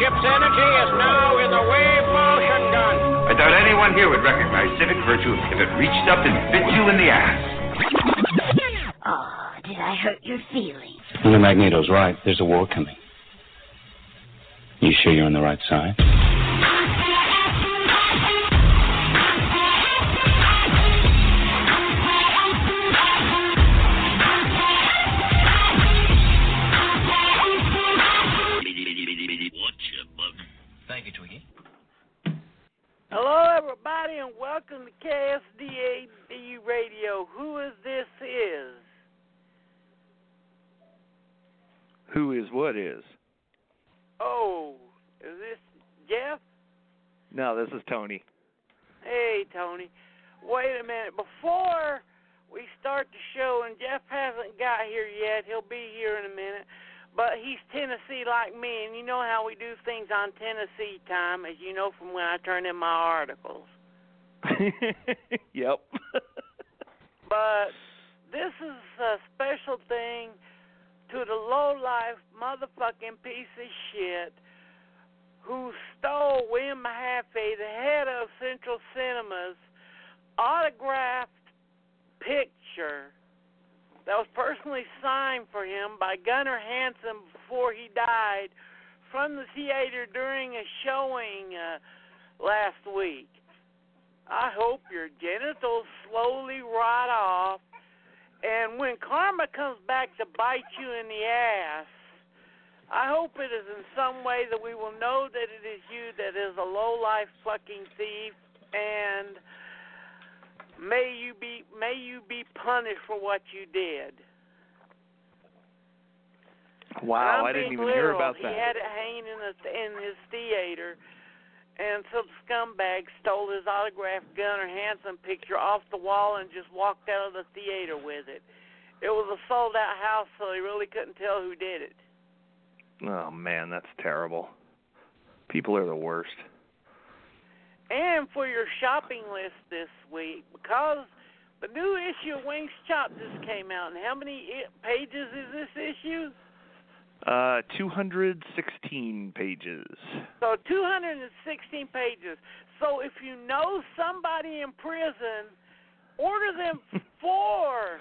Ship's energy is now in the wave motion gun. I doubt anyone here would recognize civic virtue if it reached up and bit you in the ass. Oh, did I hurt your feelings? Well, Magneto's right. There's a war coming. You sure you're on the right side? From when I turn in my articles. yep. But this is a special thing to the low life motherfucking piece of shit who stole William Mahaffey, the head of Central Cinemas, autographed picture that was personally signed for him by Gunnar Hansen before he died from the theater during a showing uh, last week. I hope your genitals slowly rot off, and when karma comes back to bite you in the ass, I hope it is in some way that we will know that it is you that is a low life fucking thief, and may you be may you be punished for what you did. Wow, I'm didn't even hear about that. He had it hanging in, the, in his theater, and some scumbag stole his autographed Gunnar Hansen picture off the wall and just walked out of the theater with it. It was a sold out house, so he really couldn't tell who did it. Oh man, that's terrible. People are the worst. And for your shopping list this week, because the new issue of Weng's Chop just came out, and how many pages is this issue? Uh, 216 pages. So 216 pages. So if you know somebody in prison, order them four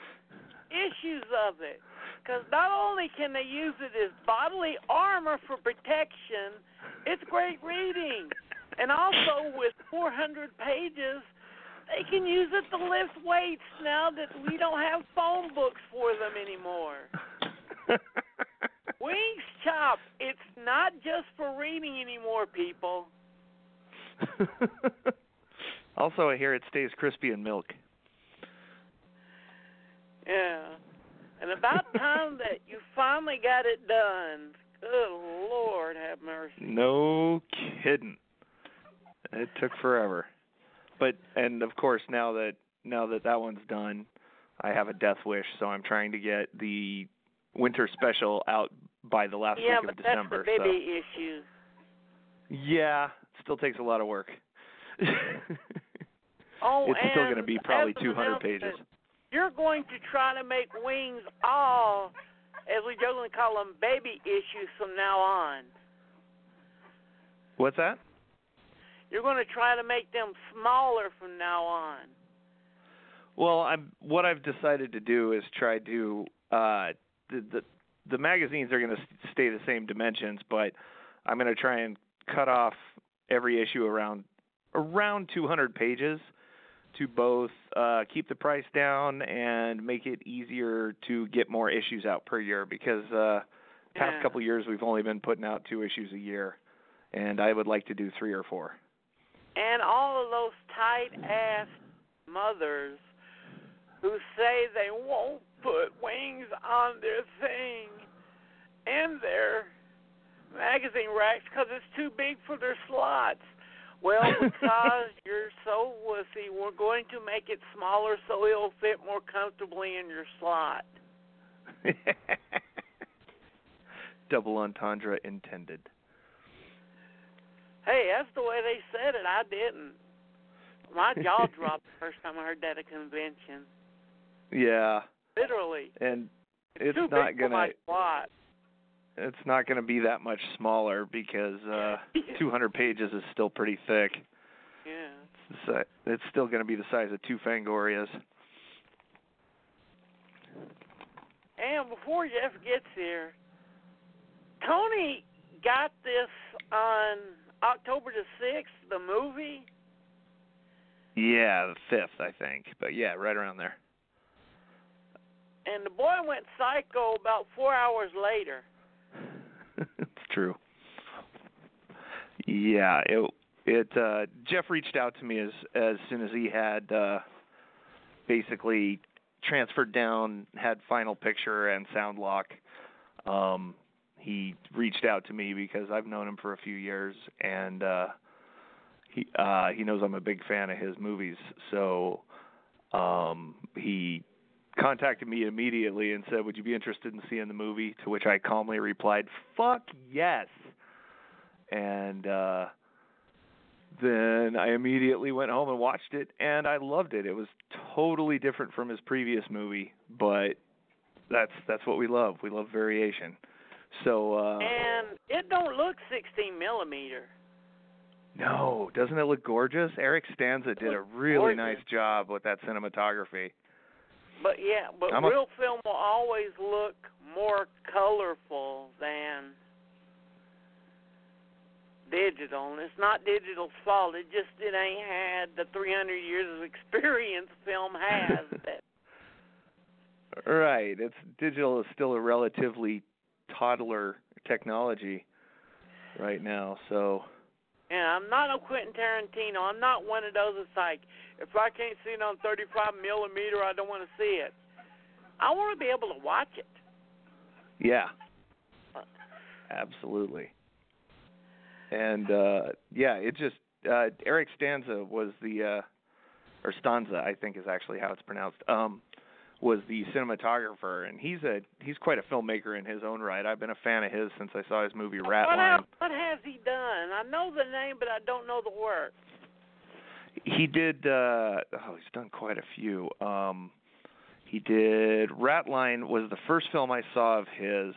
issues of it. Because not only can they use it as bodily armor for protection, it's great reading. And also with 400 pages, they can use it to lift weights now that we don't have phone books for them anymore. Weng's Chop, it's not just for reading anymore, people. also, I hear it stays crispy in milk. Yeah. And about time that you finally got it done. Good Lord, have mercy. No kidding. It took forever. But and of course now that now that that one's done, I have a death wish, so I'm trying to get the winter special out by the last yeah, week but of that's December. the baby issue. so yeah, still takes a lot of work. Oh, it's still going to be probably 200 pages. You're going to try to make wings all, as we jokingly call them, baby issues from now on. What's that? You're going to try to make them smaller from now on. Well, I'm what I've decided to do is try to uh the the, the magazines are going to stay the same dimensions, but I'm going to try and cut off every issue around around 200 pages to both uh, keep the price down and make it easier to get more issues out per year because uh past Yeah. couple years we've only been putting out two issues a year and I would like to do 3 or 4. And all of those tight ass mothers who say they won't put wings on their thing and their magazine racks because it's too big for their slots. Well, because you're so wussy, we're going to make it smaller so it'll fit more comfortably in your slot. Double entendre intended. Hey, that's the way they said it. I didn't. My jaw dropped the first time I heard that at a convention. Yeah, Literally. and it's too not big for my gonna it's not gonna be that much smaller because uh 200 pages is still pretty thick. Yeah. It's, si- it's still gonna be the size of two Fangorias. And before Jeff gets here, Tony got this on October the sixth, the movie. Yeah, the fifth, I think. But yeah, right around there. And the boy went psycho about four hours later. it's true. Yeah, it it uh Jeff reached out to me as as soon as he had uh basically transferred down, had final picture and sound lock. Um he reached out to me because I've known him for a few years and uh he uh he knows I'm a big fan of his movies. So um he contacted me immediately and said, "Would you be interested in seeing the movie?" To which I calmly replied, "Fuck yes." And uh then I immediately went home and watched it and I loved it. It was totally different from his previous movie, but that's that's what we love. We love variation. So uh and it don't look 16 millimeter. no, doesn't it look gorgeous? Eric Stanze did a really Gorgeous. nice job with that cinematography. But yeah, but I'm a- real film will always look more colorful than digital, and it's not digital's fault. It just it ain't had the 300 years of experience film has. that Right. It's digital is still a relatively toddler technology right now. So Yeah, I'm not a Quentin Tarantino. I'm not one of those that's like, if I can't see it on 35 millimeter, I don't want to see it. I want to be able to watch it. yeah. Absolutely. And uh yeah, it just uh Eric Stanze was the uh or Stanza, I think is actually how it's pronounced. Um was the cinematographer and he's a he's quite a filmmaker in his own right. I've been a fan of his since I saw his movie what Ratline. else? What has he done? I know the name, but I don't know the work. He did uh oh, he's done quite a few. Um he did Ratline was the first film I saw of his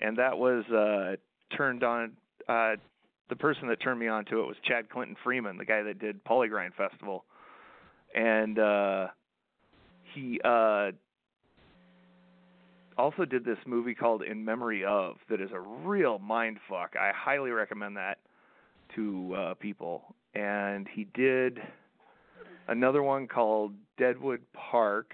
and that was uh turned on uh the person that turned me on to it was Chad Clinton Freeman, the guy that did PollyGrind Festival. And uh he uh also did this movie called In Memory of that is a real mind fuck. I highly recommend that to uh people. And he did another one called Deadwood Park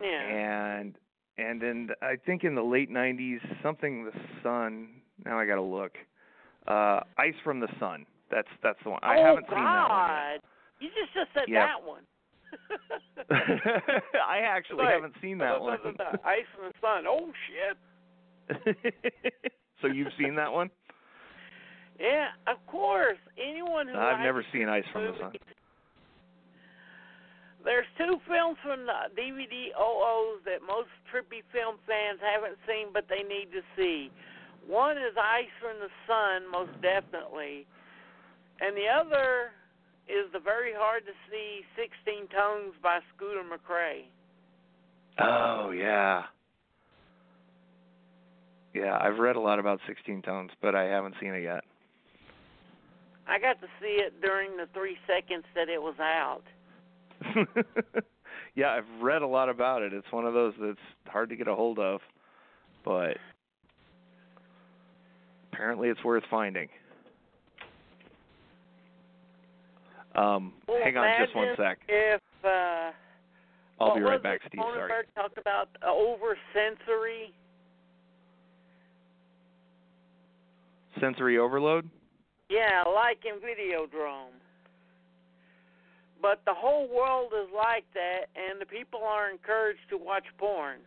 Yeah. and and then I think in the late '90s, something the sun. Now I gotta look. Uh, Ice from the Sun. That's that's the one. I oh haven't God! seen that one You just just said Yeah. that one. I actually Like, haven't seen that one. Ice in the sun. Oh shit. so you've seen that one? Yeah, of course. Anyone who I've never seen Ice from the Sun. There's two films from the DVD OOs that most trippy film fans haven't seen, but they need to see. One is Ice from the Sun, most definitely, and the other is the very hard to see 16 Tones by Scooter McCrae. Oh yeah. Yeah, I've read a lot about 16 tones, but I haven't seen it yet. I got to see it during the three seconds that it was out. yeah, I've read a lot about it. It's one of those that's hard to get a hold of, but apparently it's worth finding. Um, Well, hang on just one sec. If uh, I'll be right back, Steve. Sorry. Talked about uh, over sensory. Sensory overload. Yeah, like in Videodrome. But the whole world is like that, and the people are encouraged to watch porn.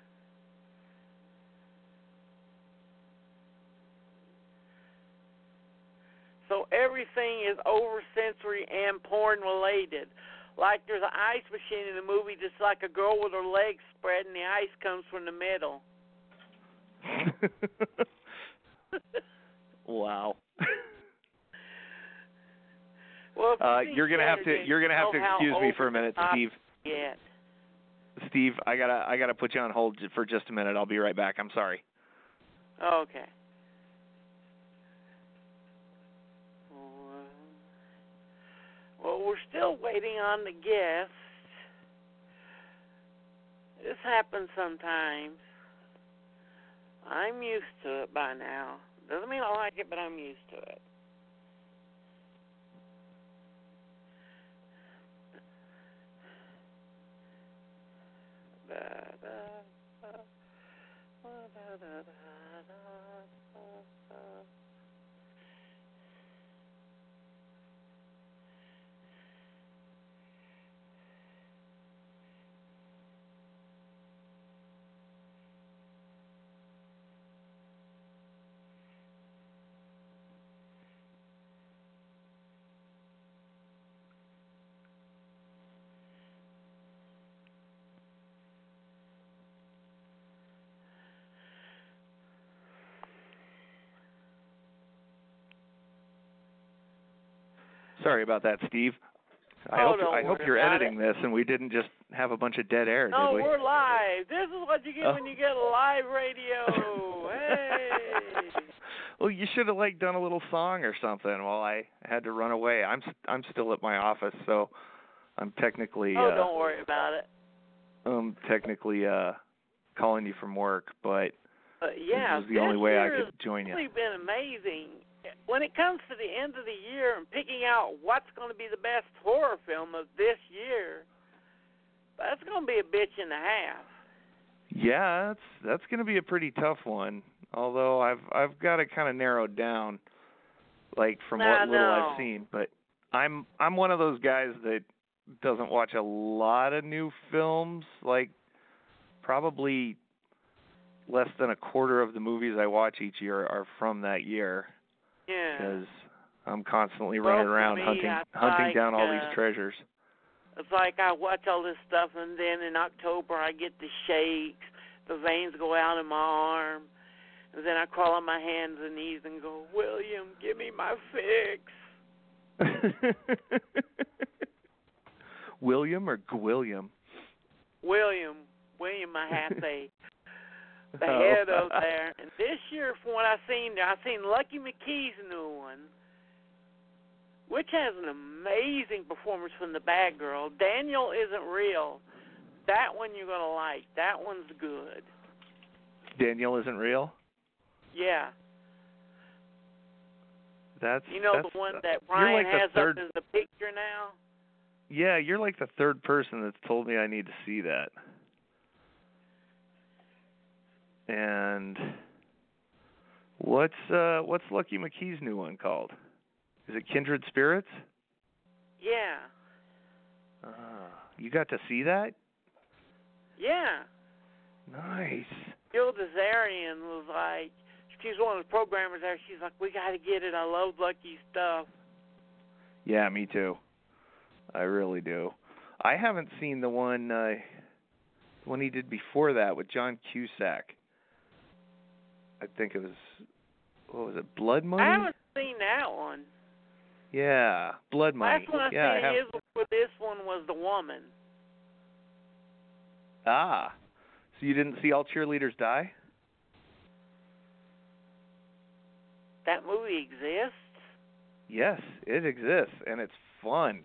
So everything is over sensory and porn related. Like there's an ice machine in the movie, just like a girl with her legs spread, and the ice comes from the middle. wow. Well, Uh, you're gonna have to you're gonna have to excuse me for a minute, Steve. Yet. Steve, I gotta I gotta put you on hold for just a minute. I'll be right back. I'm sorry. Okay. Well, we're still waiting on the guest. This happens sometimes. I'm used to it by now. Doesn't mean I like it, but I'm used to it. Da, da, da, da, da, da, da. Sorry about that, Steve. I Oh, hope don't I hope you're editing this and we didn't just have a bunch of dead air, No, did we? we're live. This is what you get Oh. when you get live radio. hey. well, you should have like done a little song or something while I had to run away. I'm I'm still at my office, so I'm technically Oh, uh don't worry about it. I'm technically uh calling you from work, but Uh, yeah, this was the only way I could join you. really been amazing. When it comes to the end of the year and picking out what's going to be the best horror film of this year, that's going to be a bitch and a half. Yeah, that's that's going to be a pretty tough one. Although I've I've got it kind of narrowed down, like from what little. I've seen. But I'm I'm one of those guys that doesn't watch a lot of new films. Like probably less than a quarter of the movies I watch each year are from that year. Because I'm constantly Well, running around me, hunting I hunting like, down all uh, these treasures. It's like I watch all this stuff, and then in October I get the shakes, the veins go out in my arm, and then I crawl on my hands and knees and go, William, give me my fix. William or Gwilliam? William, William, I have to say, the Oh. head of there. And this year, from what I've seen, I've seen Lucky McKee's new one, which has an amazing performance from the bad girl. Daniel isn't real. That one you're gonna like. That one's good. Daniel isn't real. Yeah. That's You know that's, the one uh, that Ryan like has third, up as the picture now? Yeah, you're like the third person that's told me I need to see that. And what's uh what's Lucky McKee's new one called? Is it Kindred Spirits? Yeah. Ah, you got to see that? Yeah. Nice. Jill Desarian was like, she's one of the programmers there. She's like, we got to get it. I love Lucky stuff. Yeah, me too. I really do. I haven't seen the one uh the one he did before that with John Cusack. I think it was what was it? Blood Money? I haven't seen that one. Yeah, Blood Money. Last one I yeah, I seen have. his for this one was the woman. Ah. So you didn't see All Cheerleaders Die? That movie exists. Yes, it exists and it's fun.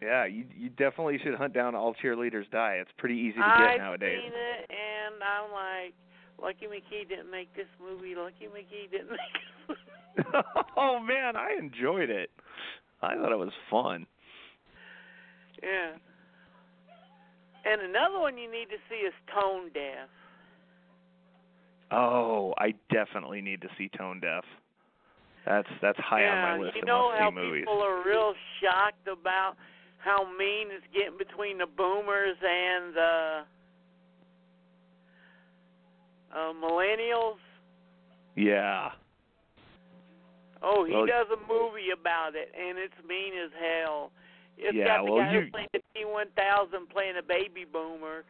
Yeah, you you definitely should hunt down All Cheerleaders Die. It's pretty easy to get I've nowadays. seen it, and I'm like, Lucky McKee didn't make this movie. Lucky McKee didn't make. This movie. oh man, I enjoyed it. I thought it was fun. Yeah. And another one you need to see is Tone Deaf. Oh, I definitely need to see Tone Deaf. That's that's high yeah, on my list you know how movies. people are real shocked about how mean it's getting between the boomers and the uh, millennials. Yeah. Oh, he Well- does a movie about it, and it's mean as hell. It's Yeah, got the well, guy you- who's playing the T1000 playing a baby boomer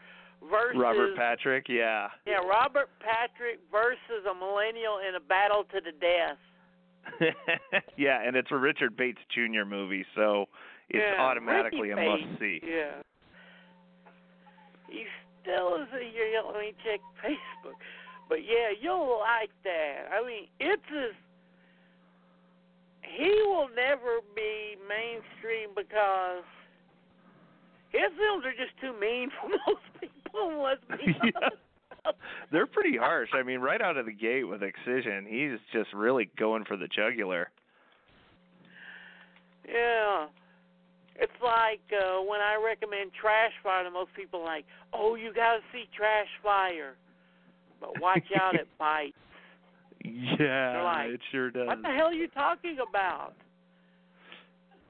versus Robert Patrick, yeah. yeah Robert Patrick versus a millennial in a battle to the death. yeah, and it's a Richard Bates Jr. movie, so it's yeah, automatically Ricky a must see. Yeah. He still is a. Let me check Facebook. But yeah, you'll like that. I mean, it's as he will never be mainstream because his films are just too mean for most people. Let's be Yeah. honest. They're pretty harsh. I mean, right out of the gate with Excision, he's just really going for the jugular. Yeah. It's like uh when I recommend Trash Fire to most people are like, Oh, you gotta see Trash Fire But watch out it bites. Yeah, like, it sure does. What the hell are you talking about?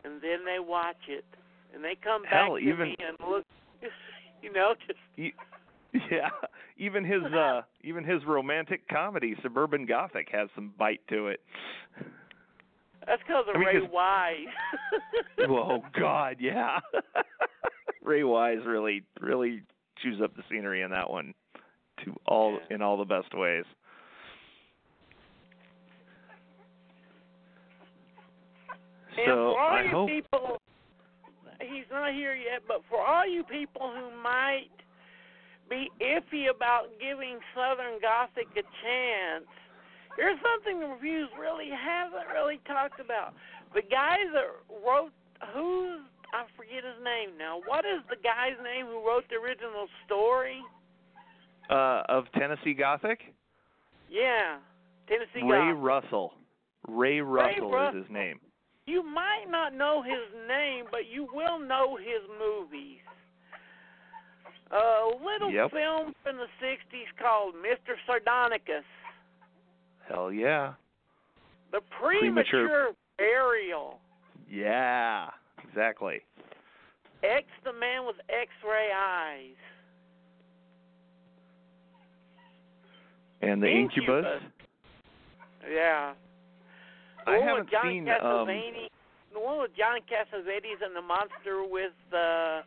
And then they watch it and they come back Hell, to even- me and look you know, just Y- Yeah, even his uh even his romantic comedy Suburban Gothic has some bite to it. That's because of I mean, Ray Wise. oh god, yeah. Ray Wise really really chews up the scenery in that one to all Yeah. in all the best ways. And So for all I you hope people, he's not here yet, but for all you people who might be iffy about giving Southern Gothic a chance, here's something the reviews really haven't really talked about. The guy that wrote, who's, I forget his name now. What is the guy's name who wrote the original story? uh of Tennessee Gothic, Yeah, Tennessee Gothic. Ray Gothic. Russell. Ray Russell is Russell. his name. You might not know his name, but you will know his movies. A little Yep. film from the '60s called Mr. Sardonicus, Hell yeah. the premature, Premature- burial. Yeah, exactly. X, the man with X-ray eyes. And the Incubus. Yeah. The I one haven't with John seen um Cassavetes. the one with John Cassavetes and the monster with uh,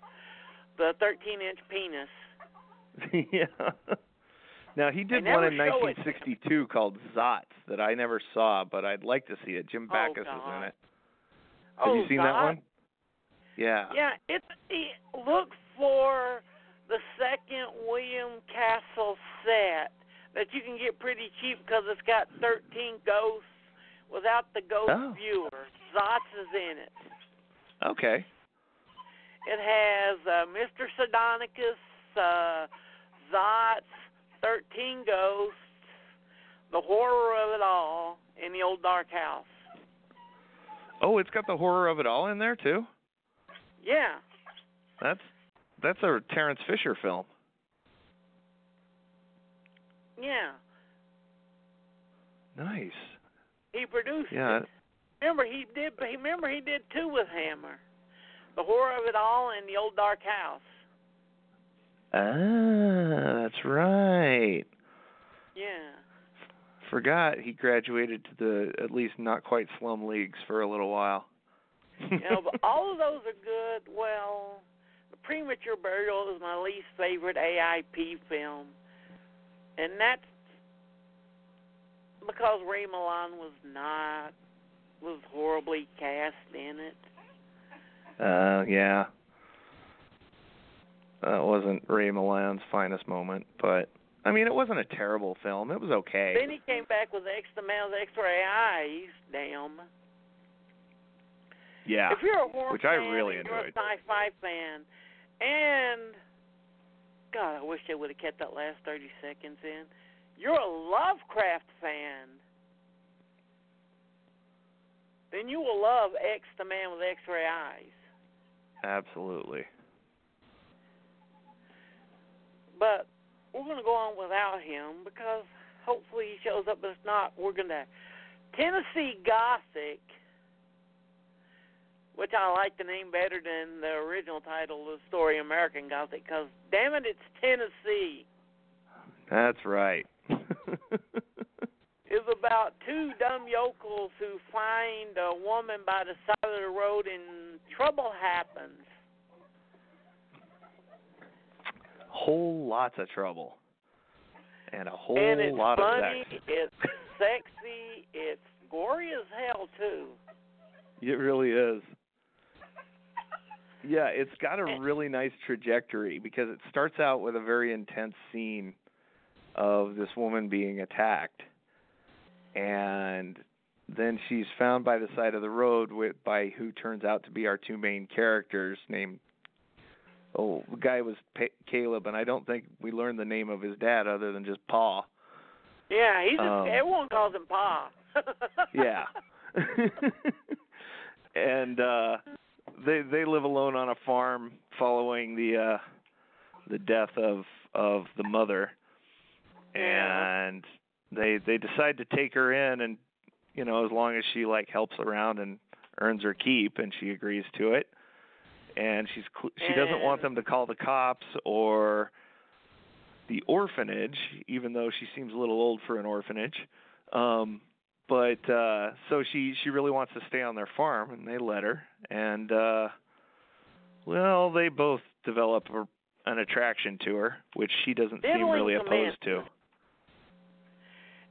the 13-inch penis. yeah. Now he did one in show it. 1962 called Zotz that I never saw, but I'd like to see it. Jim Oh, Backus is in it. Have oh, you seen that one? Yeah. Yeah, it's it, look for the second William Castle set that you can get pretty cheap because it's got 13 ghosts without the ghost Oh. viewer. Zotz is in it. Okay. It has uh, Mr. Sardonicus, uh, Zotz, 13 ghosts, the horror of it all, in the old dark house. Oh, it's got the horror of it all in there too. Yeah, That's that's a Terence Fisher film. yeah. Nice. He produced Yeah. it. Remember he did. Remember he did two with Hammer, the horror of it all, and the old dark house. Ah, that's right. Yeah. Forgot he graduated to the at least not quite slum leagues for a little while. You know, but all of those are good. Well, the premature burial is my least favorite AIP film, and that's because Ray Milland was not was horribly cast in it. Uh, yeah. Uh, that wasn't Ray Milland's finest moment, but I mean, it wasn't a terrible film. It was okay. Then he came back with X the Man with X-ray eyes. Damn. yeah. If you're a horror Which I fan really and you're enjoyed. a sci-fi fan, and God, I wish they would have kept that last 30 seconds in. You're a Lovecraft fan. then you will love X the Man with X-ray eyes. Absolutely. But we're going to go on without him because hopefully he shows up. But if not, we're going to Tennessee Gothic, which I like the name better than the original title of the story, American Gothic, because damn it, it's Tennessee. That's right. is about two dumb yokels who find a woman by the side of the road and trouble happens. Whole lots of trouble. And a whole and it's lot funny, of sex. it's sexy, it's gory as hell too. It really is. Yeah, it's got a eh. really nice trajectory because it starts out with a very intense scene of this woman being attacked and then she's found by the side of the road with by who turns out to be our two main characters named oh the guy was pa- Caleb and I don't think we learned the name of his dad other than just Pa. Yeah, he's a, Um, everyone calls him Pa. Yeah. and uh they they live alone on a farm following the uh the death of of the mother and they they decide to take her in and you know as long as she like helps around and earns her keep and she agrees to it and she's she doesn't want them to call the cops or the orphanage even though she seems a little old for an orphanage. Um but uh so she she really wants to stay on their farm and they let her. And uh well they both develop a, an attraction to her which she doesn't seem Diddling really opposed to.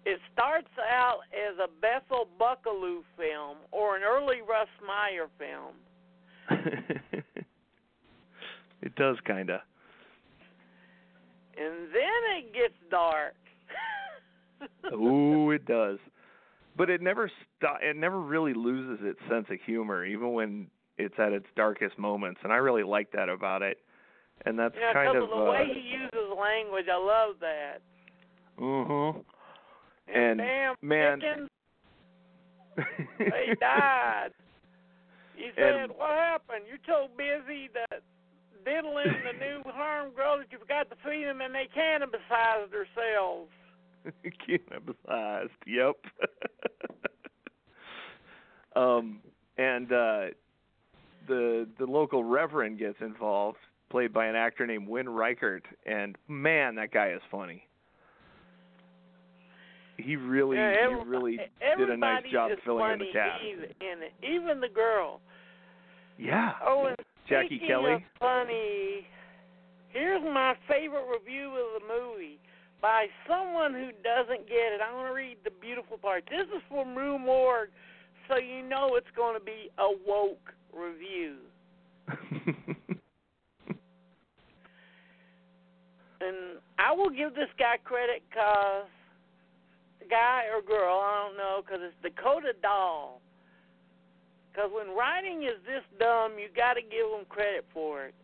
It starts out as a Bethel Buckalew film or an early Russ Meyer film. it does kind of. And then it gets dark. Ooh, it does. But it never sto- it never really loses its sense of humor even when it's at its darkest moments and I really like that about it. And that's yeah, kind because of the uh, way he uses language, I love that. Mhm. And, And, damn man they died. He said, And- "What happened? You're so busy that diddling the new harm grow that you forgot to feed them, and they cannibalized themselves." Cannibalized. Yep. um, and uh, the the local reverend gets involved, played by an actor named Win Reichert, and man, that guy is funny. He really, yeah, he really did a nice job filling in the cast. Even, even the girl. Yeah. Oh, and Jackie speaking Kelly. Of funny. Here's my favorite review of the movie by someone who doesn't get it. I want to read the beautiful part. This is from Rue Morgue, so you know it's going to be a woke review. And I will give this guy credit because guy or girl, I don't know, because it's Dakota Doll. Because when writing is this dumb, you got to give them credit for it.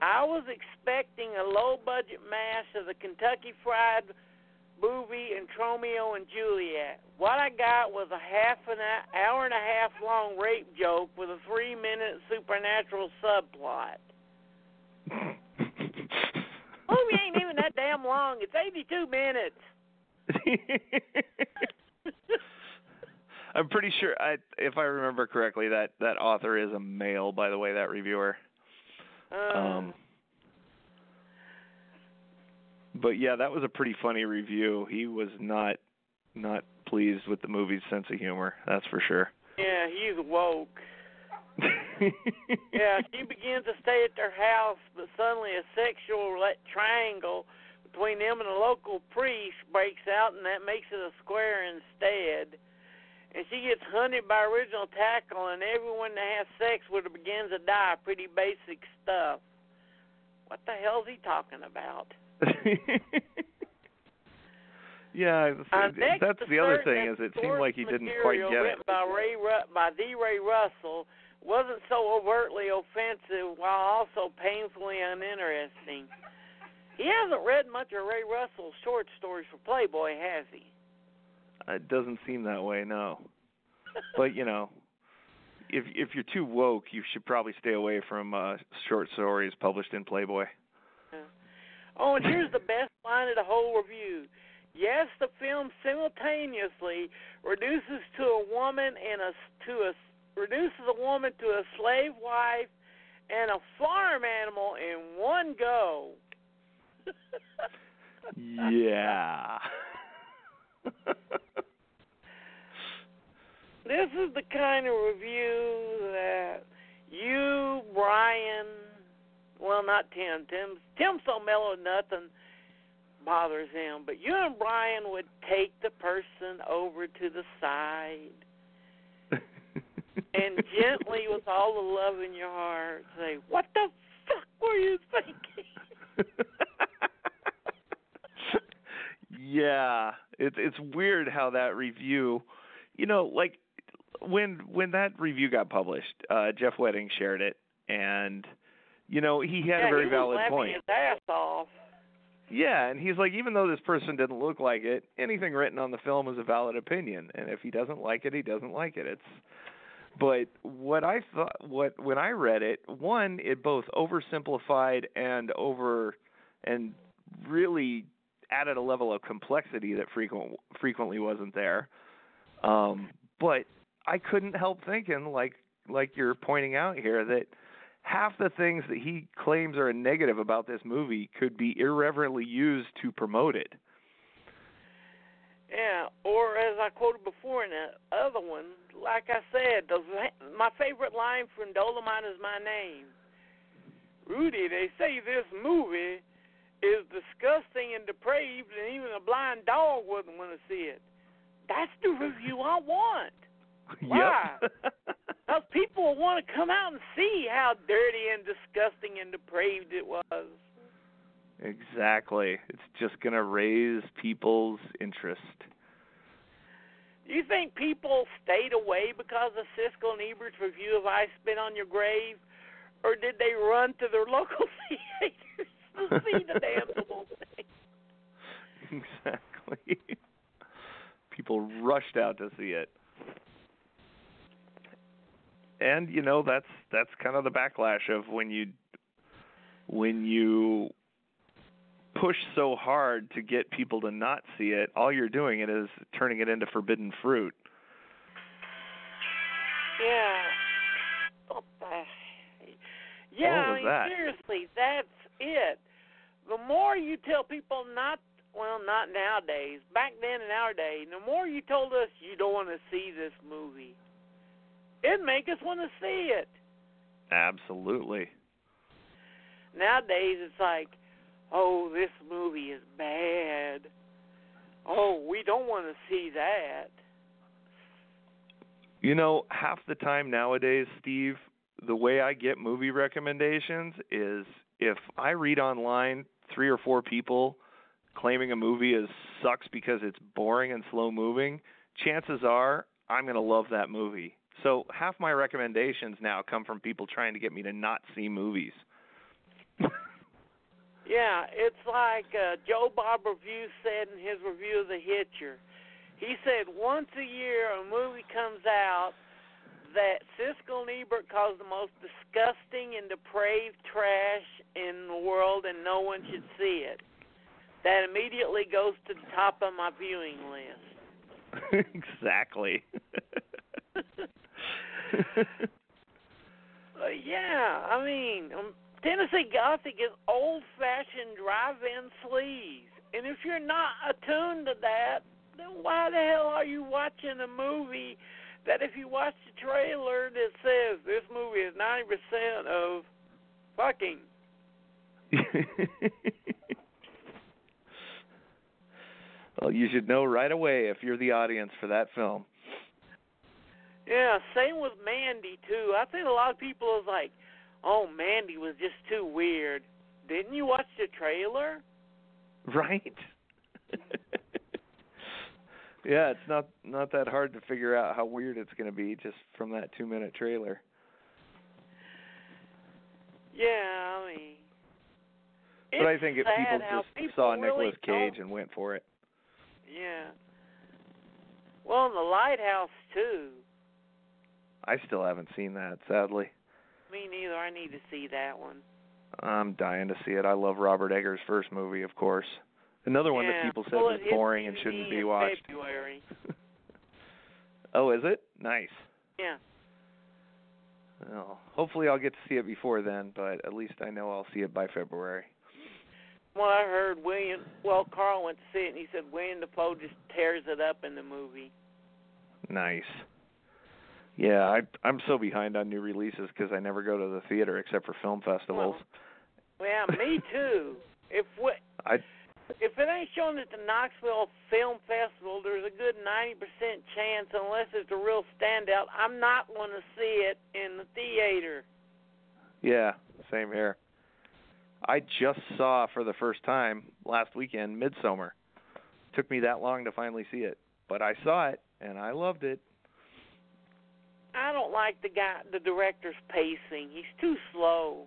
I was expecting a low budget mash of the Kentucky Fried movie and Romeo and Juliet. What I got was a half an hour and a half long rape joke with a three minute supernatural subplot. movie ain't even that damn long. It's 82 minutes. I'm pretty sure, I, if I remember correctly, that that author is a male. By the way, that reviewer. Uh, Um, but yeah, that was a pretty funny review. He was not not pleased with the movie's sense of humor. That's for sure. yeah, he's woke. Yeah, she begins to stay at their house, but suddenly a sexual triangle between them and a local priest breaks out, and that makes it a square instead. And she gets hunted by original tackle, and everyone that has sex with her begins to die. Pretty basic stuff. What the hell's he talking about? yeah, Uh, that's the other thing is it seemed like he didn't quite get it. By Ray Ru- by D. Ray Russell wasn't so overtly offensive while also painfully uninteresting. He hasn't read much of Ray Russell's short stories for Playboy, has he? It doesn't seem that way, no. But you know, if if you're too woke, you should probably stay away from uh short stories published in Playboy. Oh, and here's the best line of the whole review. Yes, the film simultaneously reduces to a woman and a to a reduces a woman to a slave wife and a farm animal in one go. yeah. this is the kind of review that you, Brian, well, not Tim. Tim's Tim's so mellow, nothing bothers him. But you and Brian would take the person over to the side and gently, with all the love in your heart, say, "What the fuck were you thinking?" yeah, it's it's weird how that review, you know, like when when that review got published, uh Jeff Wedding shared it and you know, he had yeah, a very he was valid point. His ass off. Yeah, and he's like, even though this person didn't look like it, anything written on the film is a valid opinion, and if he doesn't like it, he doesn't like it. It's but what I thought, what when I read it, one, it both oversimplified and over, and really added a level of complexity that frequent frequently wasn't there. Um, but I couldn't help thinking, like like you're pointing out here, that half the things that he claims are a negative about this movie could be irreverently used to promote it. Yeah, or as I quoted before in the other one, like I said, my favorite line from Dolomite is my name. Rudy, they say this movie is disgusting and depraved, and even a blind dog wouldn't want to see it. That's the review I want. Why? Because people will want to come out and see how dirty and disgusting and depraved it was. Exactly. It's just going to raise people's interest. Do you think people stayed away because of Siskel and Ebert's review of I Spit on Your Grave? Or did they run to their local theaters to see the damnable thing? Exactly. People rushed out to see it. And you know that's that's kind of the backlash of when you when you push so hard to get people to not see it, all you're doing it is turning it into forbidden fruit. Yeah. What the Yeah, I was mean, that? seriously, that's it. The more you tell people not, well, not nowadays, back then in our day, the more you told us you don't want to see this movie, it'd make us want to see it. Absolutely. Nowadays, it's like, oh, this movie is bad. Oh, we don't want to see that. You know, half the time nowadays, Steve, the way I get movie recommendations is if I read online three or four people claiming a movie is sucks because it's boring and slow moving, chances are I'm going to love that movie. So half my recommendations now come from people trying to get me to not see movies. Yeah, it's like uh, Joe Bob Review said in his review of The Hitcher. He said once a year a movie comes out that Siskel and Ebert calls the most disgusting and depraved trash in the world, and no one should see it. That immediately goes to the top of my viewing list. exactly. Uh, yeah, I mean, um, Tennessee Gothic is old-fashioned drive-in sleaze, and if you're not attuned to that, then why the hell are you watching a movie that, if you watch the trailer, that says this movie is ninety percent of fucking? well, you should know right away if you're the audience for that film. Yeah, same with Mandy too. I think a lot of people is like, "Oh, Mandy was just too weird." Didn't you watch the trailer? Right. yeah, it's not not that hard to figure out how weird it's going to be just from that 2-minute trailer. Yeah, I mean. But I think if people just people saw really Nicolas Cage don't- and went for it. Yeah. Well, and the lighthouse too. I still haven't seen that, sadly. Me neither. I need to see that one. I'm dying to see it. I love Robert Eggers' first movie, of course. Another one that people said well, was boring and shouldn't be watched. February. Oh, is it? Nice. Yeah. Well, hopefully I'll get to see it before then, but at least I know I'll see it by February. Well, I heard William. Well, Carl went to see it, and he said Willem Dafoe just tears it up in the movie. Nice. Yeah, I I'm so behind on new releases because I never go to the theater except for film festivals. Well, yeah, me too. If we, I if it ain't shown at the Knoxville Film Festival, there's a good ninety percent chance, unless it's a real standout, I'm not going to see it in the theater. yeah, same here. I just saw for the first time last weekend Midsommar. Took me that long to finally see it, but I saw it and I loved it. I don't like the guy, the director's pacing. He's too slow.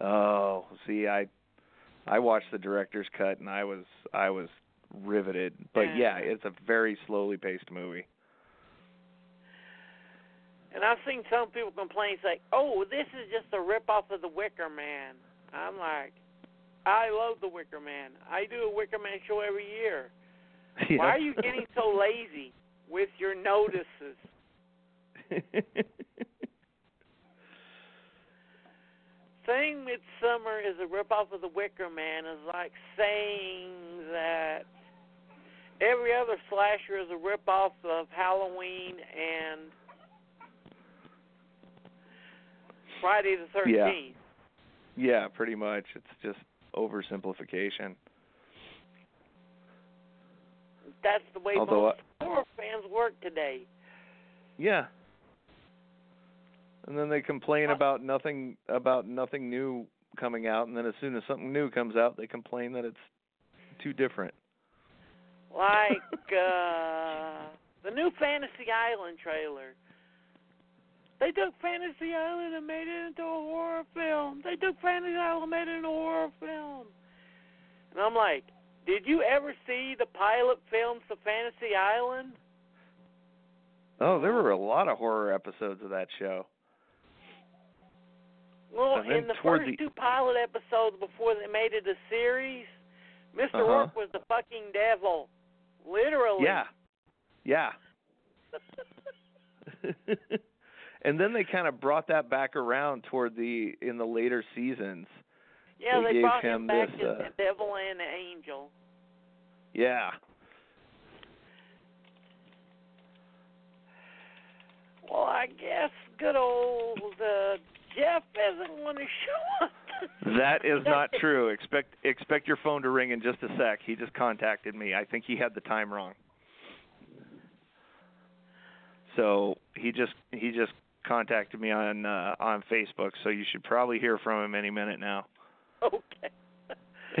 Oh, see, I I watched the director's cut and I was I was riveted. But yeah, it's a very slowly paced movie. And I've seen some people complain, say, "Oh, this is just a rip off of the Wicker Man." I'm like, I love the Wicker Man. I do a Wicker Man show every year. Why are you getting so lazy with your notices? Saying Midsommar is a rip off of the Wicker Man is like saying that every other slasher is a rip off of Halloween and Friday the thirteenth. yeah, pretty much. It's just oversimplification. That's the way Although most horror fans work today. Yeah. And then they complain about nothing about nothing new coming out and then as soon as something new comes out they complain that it's too different. Like uh the new Fantasy Island trailer. They took Fantasy Island and made it into a horror film. They took Fantasy Island and made it into a horror film. And I'm like, did you ever see the pilot films of Fantasy Island? Oh, there were a lot of horror episodes of that show. Well, in the first the- two pilot episodes before they made it a series, mister Uh-huh. Rourke was the fucking devil. Literally. Yeah. Yeah. and then they kind of brought that back around toward the in the later seasons. Yeah, They they, brought him him back this, as uh, the devil and the angel. Yeah. Well, I guess good old uh, Jeff isn't going to show up. That is not true. Expect expect your phone to ring in just a sec. He just contacted me. I think he had the time wrong. So he just he just contacted me on uh, on Facebook. So you should probably hear from him any minute now. Okay.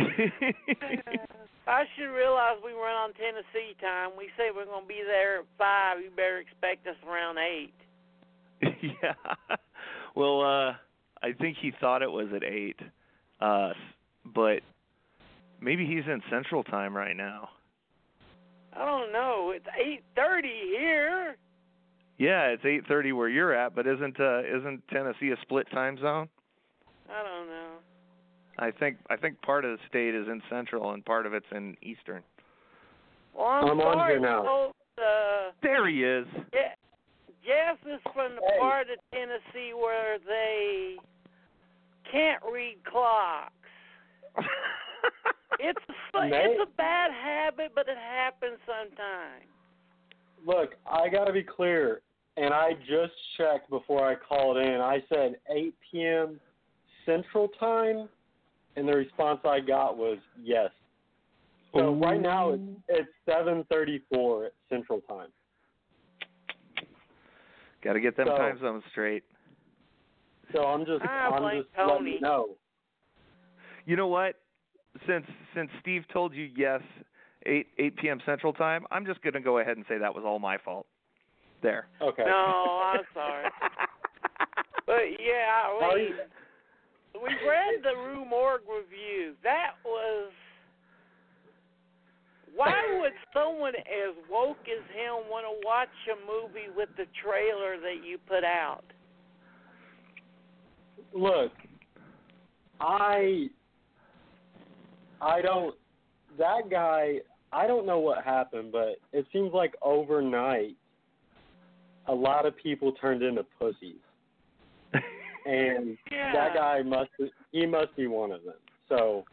I should realize we run on Tennessee time. We say we're going to be there at 5. You better expect us around 8. yeah. Well, uh I think he thought it was at 8. Uh but maybe he's in central time right now. I don't know. It's 8:30 here. Yeah, it's 8:30 where you're at, but isn't uh isn't Tennessee a split time zone? I don't know. I think I think part of the state is in central and part of it's in eastern. Well, I'm, I'm on here now. folks. Uh, There he is. Je- Jeff is from the part of Tennessee where they can't read clocks. It's a, it's a bad habit, but it happens sometimes. Look, I got to be clear, and I just checked before I called in. I said 8 p.m. Central Time, and the response I got was yes. So right now it's it's 7:34 Central Time. Got to get them So- time zones straight. So I'm just I I'm blame just letting Tony. you know. You know what? Since since Steve told you yes, 8 8 p.m. Central time, I'm just going to go ahead and say that was all my fault. There. Okay. No, I'm sorry. But yeah, we we read the Rue Morgue review. That was Why would someone as woke as him want to watch a movie with the trailer that you put out? Look, I I don't that guy I don't know what happened, but it seems like overnight a lot of people turned into pussies. and Yeah. that guy must he must be one of them. So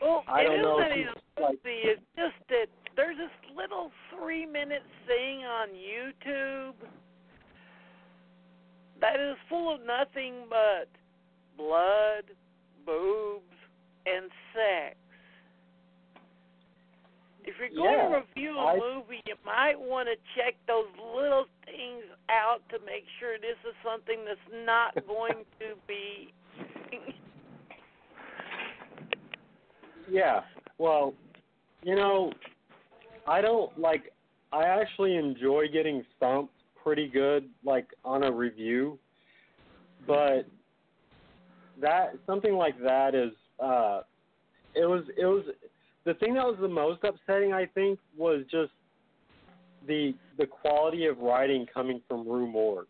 Well, I don't know isn't if he's, like- pussy. It's just that there's this little three minute thing on YouTube that is full of nothing but blood, boobs, and sex. If you're going Yeah, to review a I- movie, you might want to check those little things out to make sure this is something that's not going to be. Yeah. Well, you know, I don't like. I actually enjoy getting thumped pretty good, like on a review. But that something like that is. uh It was. It was. The thing that was the most upsetting, I think, was just the the quality of writing coming from Rue Morgue.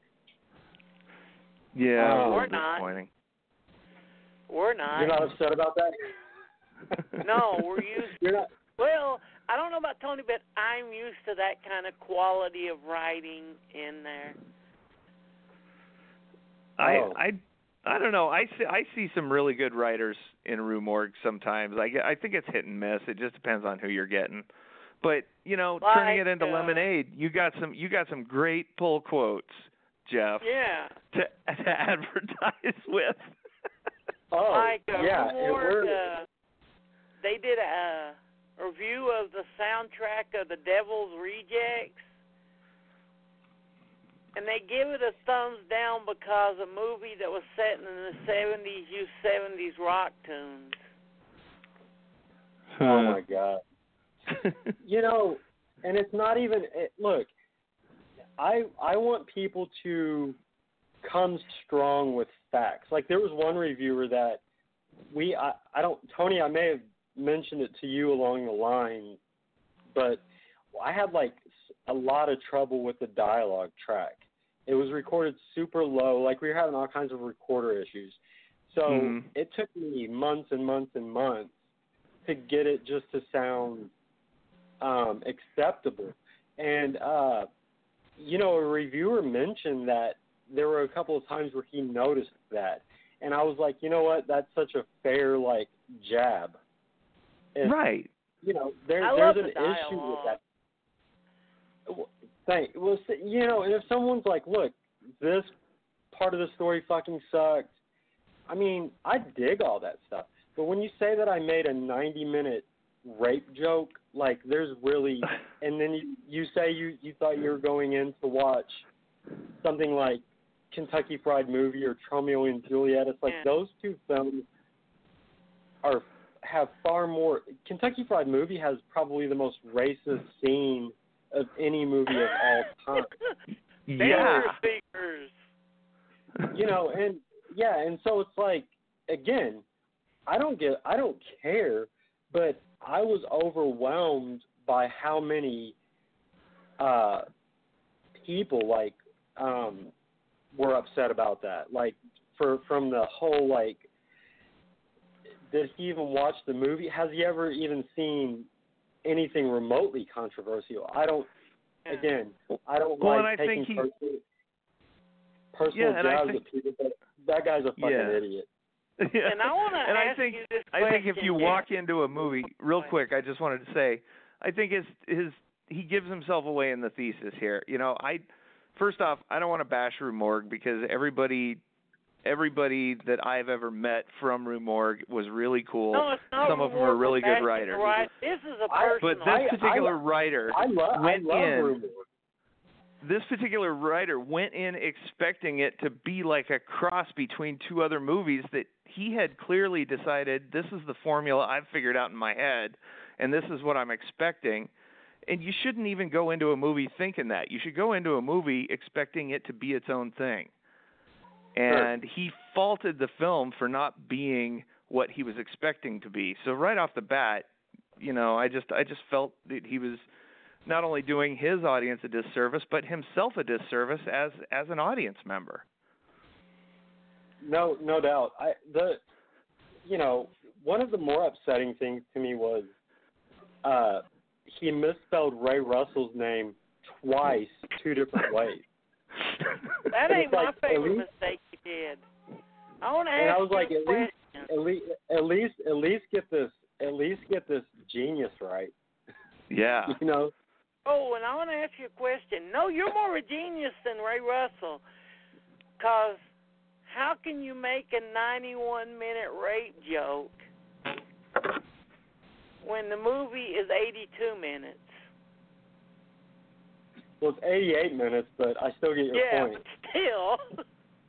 Yeah, Um, a little Or not. disappointing. We're not. You're not upset about that? No, we're used. You're not. Well, I don't know about Tony, but I'm used to that kind of quality of writing in there. I Oh. I I don't know. I see I see some really good writers in Rue Morgue sometimes. I I think it's hit and miss. It just depends on who you're getting. But you know, turning Like, it into uh, lemonade, you got some you got some great pull quotes, Jeff, Yeah. to to advertise with. Oh, like uh, yeah. it Reward, worked. uh, they did a review of the soundtrack of The Devil's Rejects. And they give it a thumbs down because a movie that was set in the 70s used 70s rock tunes. Oh my god. you know, and it's not even it, look. I I want people to come strong with facts. Like there was one reviewer that we I I don't Tony I may have mentioned it to you along the line, but I had like s- a lot of trouble with the dialogue track. It was recorded super low, like we were having all kinds of recorder issues. So Mhm. it took me months and months and months to get it just to sound um, acceptable. And uh, you know, a reviewer mentioned that there were a couple of times where he noticed that, and I was like, you know what, that's such a fair like jab. And, right. You know, there, I there's an the issue with that. Well, Thank. Well, you know, and if someone's like, look, this part of the story fucking sucked. I mean, I dig all that stuff. But when you say that I made a 90 minute rape joke, like there's really, and then you you say you you thought you were going in to watch something like Kentucky Fried Movie or Tromeo and Juliet. It's like Yeah. those two films are have far more. Kentucky Fried Movie has probably the most racist scene of any movie of all time. Yeah. Danger you know, and yeah, and so it's like again, I don't get, I don't care, but I was overwhelmed by how many uh people like um were upset about that. Like for from the whole like did he even watch the movie? Has he ever even seen anything remotely controversial? I don't Yeah. again, I don't Well, like I taking think he- personal, personal Yeah, and I jabs think- at people, but that guy's a fucking Yeah. idiot. Yeah. And I want to and I ask think you this I think if you Jeff. walk into a movie, real quick, I just wanted to say, I think his his he gives himself away in the thesis here. You know, I first off, I don't want to bash Rue Morgue because everybody everybody that I've ever met from Rue Morgue was really cool. no, it's not Some of them are really good writers. Right? This is a I- personal. But this particular I- writer I love I went love in Rumor. this particular writer went in expecting it to be like a cross between two other movies that he had clearly decided this is the formula I've figured out in my head and this is what I'm expecting. And you shouldn't even go into a movie thinking that. You should go into a movie expecting it to be its own thing. And he faulted the film for not being what he was expecting to be. So right off the bat, you know, I just I just felt that he was not only doing his audience a disservice, but himself a disservice as as an audience member. No, no doubt. I the you know one of the more upsetting things to me was uh he misspelled Ray Russell's name twice, two different ways. That ain't It's my like, favorite least- mistake you did. I want to And ask I was you like, a at least, at least, at least, at least get this, at least get this genius right. Yeah. You know, Oh, and I want to ask you a question. No, you're more a genius than Ray Russell. Cause how can you make a 91 minute rape joke when the movie is 82 minutes? Well, it's 88 minutes, but I still get your yeah, point. but still.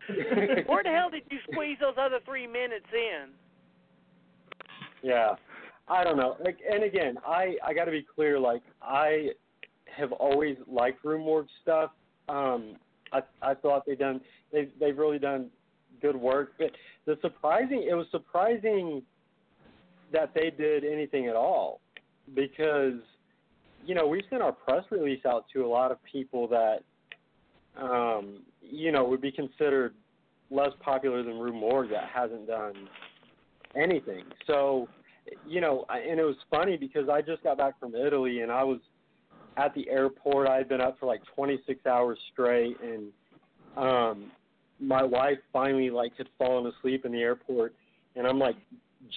Where the hell did you squeeze those other three minutes in? Yeah, I don't know. Like, and again, I I got to be clear. Like, I have always liked Room stuff. Um, I I thought they done they they've really done good work. But the surprising, it was surprising that they did anything at all because you know we've sent our press release out to a lot of people that um, you know would be considered less popular than Rue Morgue that hasn't done anything. So, you know, and it was funny because I just got back from Italy and I was at the airport. I had been up for like 26 hours straight, and um, my wife finally like had fallen asleep in the airport, and I'm like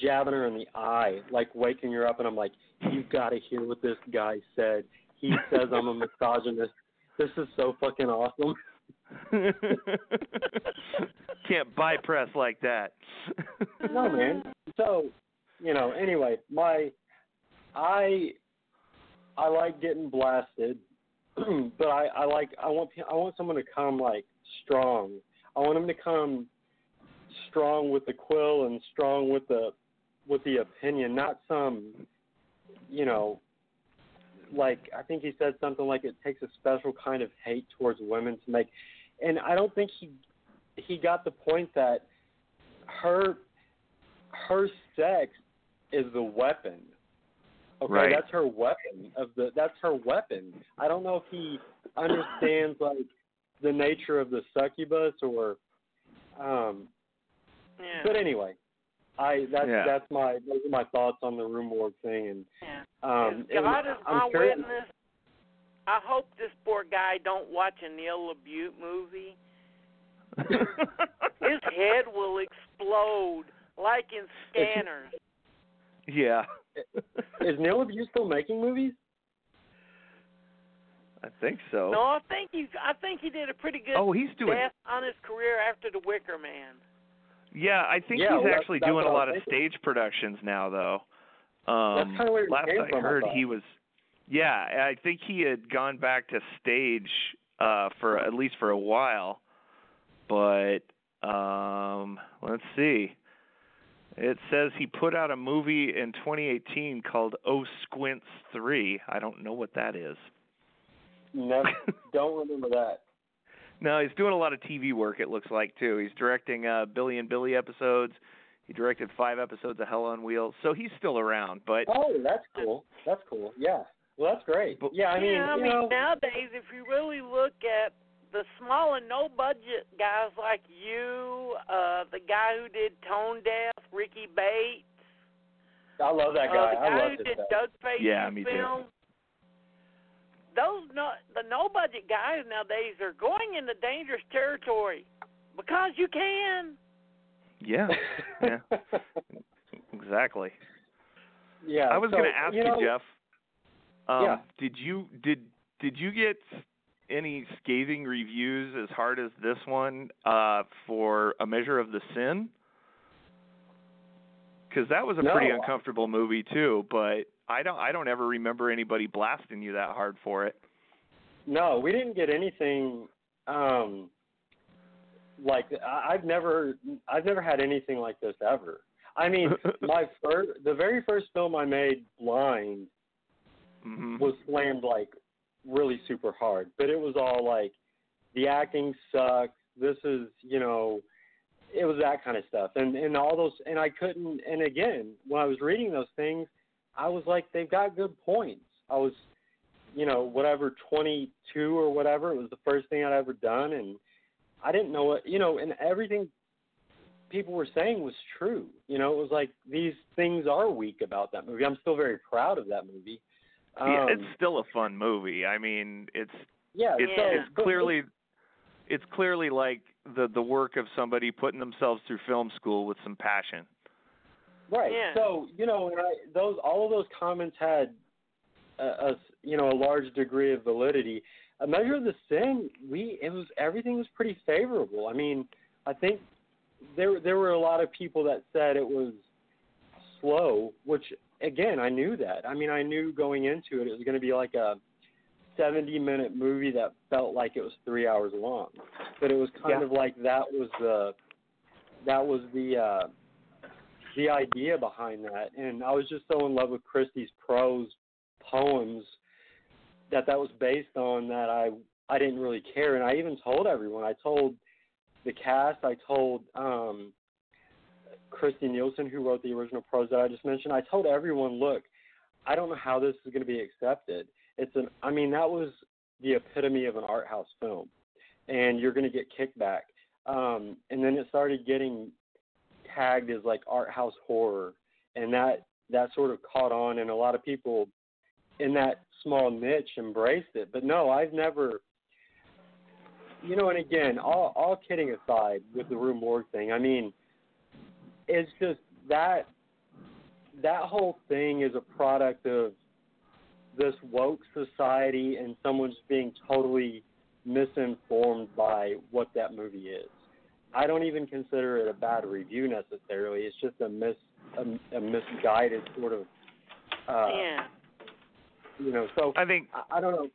jabbing her in the eye, like waking her up, and I'm like, "You've got to hear what this guy said. He says I'm a misogynist. This is so fucking awesome." Can't buy press like that. no man so you know anyway my i i like getting blasted but i i like i want i want someone to come like strong i want them to come strong with the quill and strong with the with the opinion not some you know like i think he said something like it takes a special kind of hate towards women to make and i don't think he he got the point that her her sex is the weapon. Okay, Right. that's her weapon of the that's her weapon. I don't know if he understands like the nature of the succubus or um Yeah. but anyway. I that's Yeah. that's my those are my thoughts on the Rue Morgue thing and yeah. um As God and is I'm my sure witness. I hope this poor guy don't watch a Neil LaBute movie. His head will explode like in Scanners. yeah. is Neil LaBute still making movies? I think so. No, I think he. I think he did a pretty good Oh, he's doing. death on his career after The Wicker Man. Yeah, I think Yeah, he's well, actually doing a lot of stage productions now, though. Um, kinda where last I from, heard, thought. he was. Yeah, I think he had gone back to stage uh, for at least for a while, but um, let's see. It says he put out a movie in 2018 called Oh Squints 3. I don't know what that is. No, don't remember that. No, he's doing a lot of TV work. It looks like too. He's directing uh, Billy and Billy episodes. He directed five episodes of Hell on Wheels, so he's still around. But Oh, that's cool. That's cool. Yeah. Well, that's great. Yeah, I mean, yeah, I you mean know, nowadays, if you really look at the small and no budget guys like you, uh, the guy who did Tone Deaf, Ricky Bates, I love that uh, guy. I love who his did stuff. Doug Face Yeah, me too. Film. Those no, the no budget guys nowadays are going into dangerous territory because you can. yeah, yeah, exactly. yeah. I was so, going to ask you, know, Jeff. Um, Yeah. Did you did did you get any scathing reviews as hard as this one uh, for A Measure of the Sin? Because that was a pretty uncomfortable movie too. But I don't I don't ever remember anybody blasting you that hard for it. No, we didn't get anything. Um, like I've never, I've never had anything like this ever. I mean, my first, the very first film I made, Blind, hmm was slammed like really super hard. But it was all like the acting sucks. This is you know, it was that kind of stuff. And and all those and I couldn't. And again, when I was reading those things, I was like, they've got good points. I was, you know, whatever, 22 or whatever. It was the first thing I'd ever done, and I didn't know what, you know, and everything people were saying was true. You know, it was like these things are weak about that movie. I'm still very proud of that movie. Um, yeah, it's still a fun movie. I mean, it's yeah, it's, so, it's clearly it's clearly like the the work of somebody putting themselves through film school with some passion. Right. Yeah. So you know, and I, those all of those comments had a, a you know a large degree of validity. A measure of the sin, we it was everything was pretty favorable. I mean, I think there there were a lot of people that said it was slow, which again I knew that. I mean, I knew going into it it was going to be like a 70 minute movie that felt like it was three hours long, but it was kind Yeah. of like that was the that was the uh, the idea behind that, and I was just so in love with Christy's prose poems that that was based on that I I didn't really care, and I even told everyone. I told the cast. I told um, Christy Nielsen, who wrote the original prose that I just mentioned. I told everyone, look, I don't know how this is going to be accepted. It's an. I mean, that was the epitome of an art house film, and you're going to get kickback. Um, and then it started getting tagged as like art house horror, and that that sort of caught on, and a lot of people in that small niche embraced it. But no, I've never. You know, and again, all all kidding aside with the Rue Morgue thing, I mean, it's just that that whole thing is a product of this woke society and someone just being totally misinformed by what that movie is. I don't even consider it a bad review necessarily. It's just a mis a, a misguided sort of uh yeah. you know, so I think I, I don't know.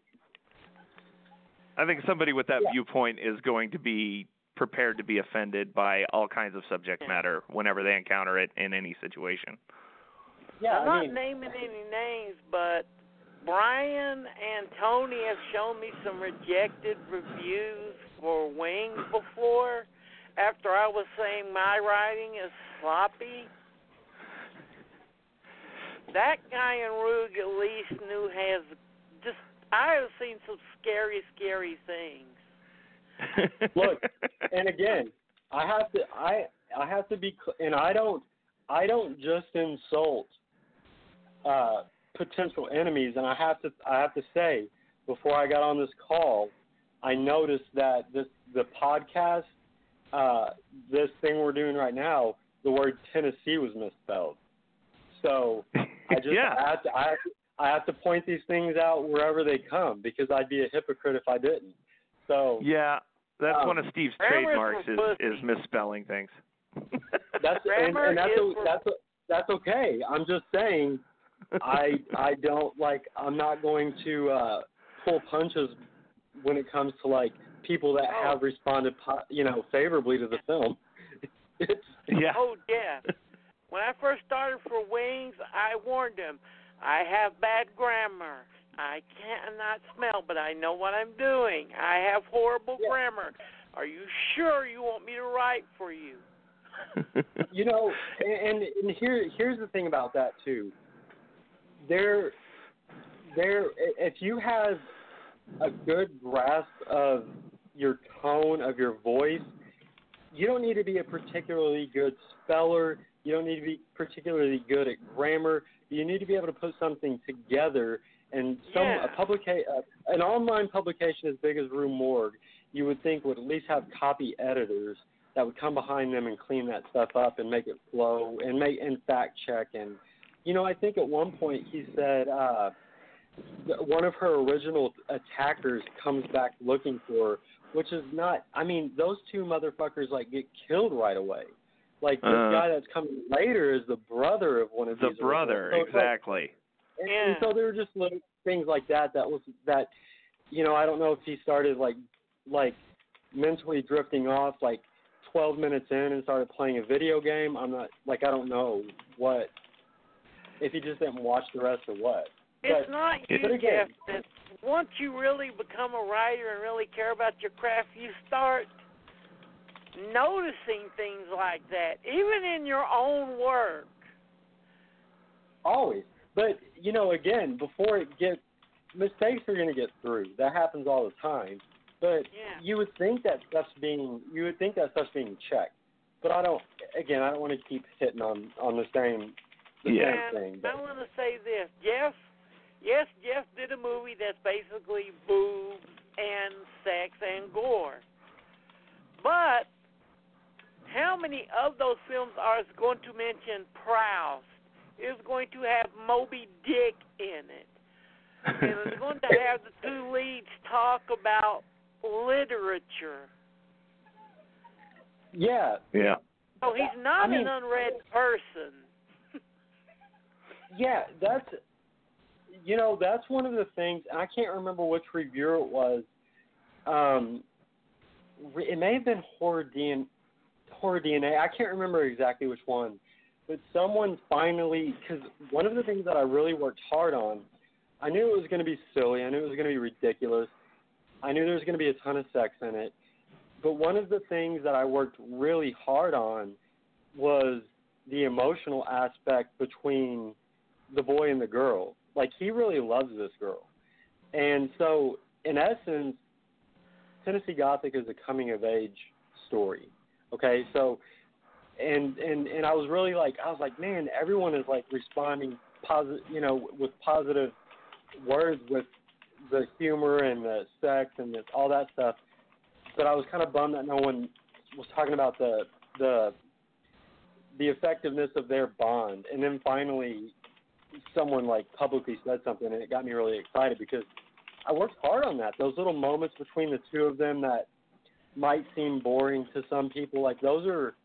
I think somebody with that Yeah. viewpoint is going to be prepared to be offended by all kinds of subject Yeah. matter whenever they encounter it in any situation. Yeah, I'm I not mean naming any names, but Brian and Tony have shown me some rejected reviews for Weng's before. After I was saying my writing is sloppy, that guy in Rug at least knew has just. I have seen some scary, scary things. Look, and again, I have to I I have to be and I don't I don't just insult uh potential enemies and I have to I have to say before I got on this call, I noticed that this the podcast uh this thing we're doing right now, the word Tennessee was misspelled. So I just Yeah. I have to I have to, I have to point these things out wherever they come because I'd be a hypocrite if I didn't. So yeah, that's Um, one of Steve's trademarks is, is misspelling things. That's and, and that's is o- for- that's o- that's okay. I'm just saying I I don't like I'm not going to uh pull punches when it comes to like people that Oh. have responded you know favorably to the film. It's yeah. Oh yeah. When I first started for Weng's, I warned him. I have bad grammar. I cannot smell, but I know what I'm doing. I have horrible Yeah. grammar. Are you sure you want me to write for you? you know, and, and here here's the thing about that too. There, there, if you have a good grasp of your tone of your voice, you don't need to be a particularly good speller. You don't need to be particularly good at grammar. You need to be able to put something together. And some Yeah. a publica- uh, an online publication as big as Rue Morgue, you would think would at least have copy editors that would come behind them and clean that stuff up and make it flow and make and fact check and you know I think at one point he said uh one of her original attackers comes back looking for which is not I mean those two motherfuckers like get killed right away. Like this Uh. guy that's coming later is the brother of one of the these The brother. So it's like- exactly. and, Yeah. and so there were just little things like that that was that you know i don't know if he started like like mentally drifting off like 12 minutes in and started playing a video game i'm not like i don't know what if he just didn't watch the rest or what It's not you, Jeff. That once you really become a writer and really care about your craft, you start noticing things like that, even in your own work. always But you know, again, before it gets mistakes are going to get through. That happens all the time. But Yeah. you would think that stuff's being you would think that stuff's being checked. But I don't. Again, I don't want to keep hitting on on the same the Yeah. same thing. But I want to say this. Yes, yes, Jeff did a movie that's basically boobs and sex and gore. But how many of those films are going to mention Proust? Is going to have Moby Dick in it. And it's going to have the two leads talk about literature. yeah, yeah. So he's not I mean- an unread person. yeah, that's you know that's one of the things. I can't remember which reviewer it was. Um, it may have been horror DNA. Horror DNA. I can't remember exactly which one, but someone finally because one of the things that I really worked hard on, I knew it was going to be silly. I knew it was going to be ridiculous. I knew there was going to be a ton of sex in it. But one of the things that I worked really hard on was the emotional aspect between the boy and the girl. Like he really loves this girl. And so in essence, Tennessee Gothic is a coming of age story. Okay, so and and and I was really like I was like, man, everyone is like responding positive, you know, with positive words with the humor and the sex and the, all that stuff. But I was kind of bummed that no one was talking about the the the effectiveness of their bond. And then finally, someone like publicly said something, and it got me really excited because I worked hard on that. Those little moments between the two of them that might seem boring to some people, like those are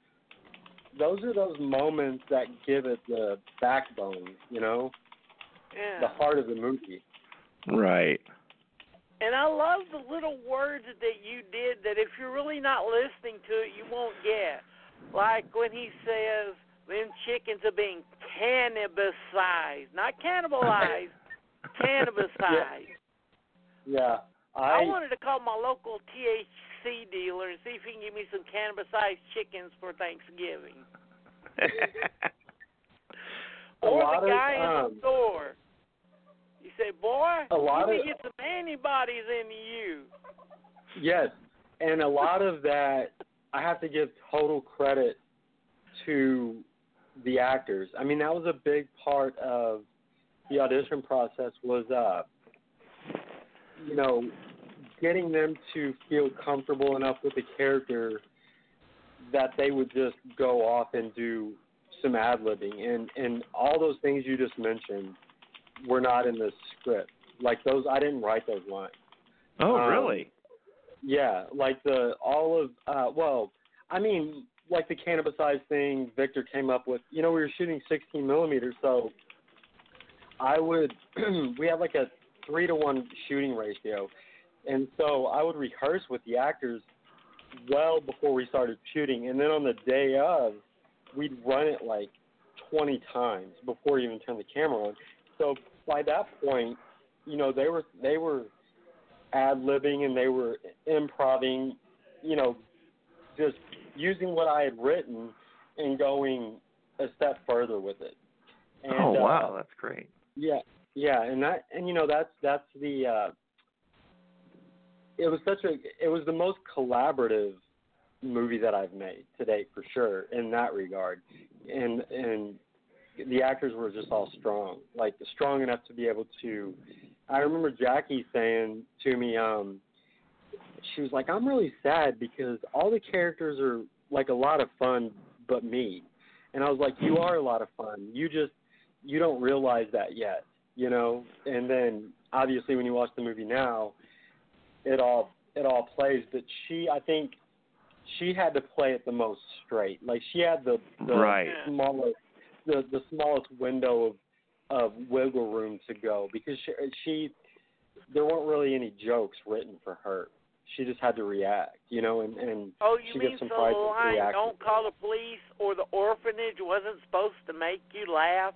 those are those moments that give it the backbone, you know, Yeah. the heart of the movie. Right. And I love the little words that you did that if you're really not listening to it, you won't get. Like when he says, them chickens are being cannabisized. Not cannibalized, cannabisized. Yeah, I, I wanted to call my local THC dealer and see if he can give me some cannabisized chickens for Thanksgiving. Or lot the of, guy in um, the store. You say, boy, A lot you of- get some antibodies into you. Yes, and a lot of that I have to give total credit to the actors. I mean, that was a big part of the audition process was uh you know, getting them to feel comfortable enough with the character that they would just go off and do some ad libbing and and all those things you just mentioned were not in the script. Like those I didn't write those lines. Oh, Um, really? Yeah, like the all of uh well, I mean, like the cannabisized thing Victor came up with. You know, we were shooting 16 millimeters, so I would we had like a three to one shooting ratio, and so I would rehearse with the actors well before we started shooting, and then on the day of, we'd run it like 20 times before we even turn the camera on. So by that point, you know, they were they were ad libbing and they were improving, you know, just using what I had written and going a step further with it. And, oh, uh, wow, that's great. yeah, yeah, and that and you know that's that's the uh it was such a it was the most collaborative movie that I've made to date for sure in that regard. And and the actors were just all strong, like strong enough to be able to I remember Jackie saying to me um she was like I'm really sad because all the characters are like a lot of fun but me. And I was like you are a lot of fun. You just you don't realize that yet, you know. And then obviously when you watch the movie now, it all it all plays. But she, I think, she had to play it the most straight. Like she had the the Right. smallest the the smallest window of of wiggle room to go because she, she there weren't really any jokes written for her. She just had to react, you know, and and Oh, she you gets mean some so priceless the line reactions. "Don't call the police" or "The orphanage" wasn't supposed to make you laugh?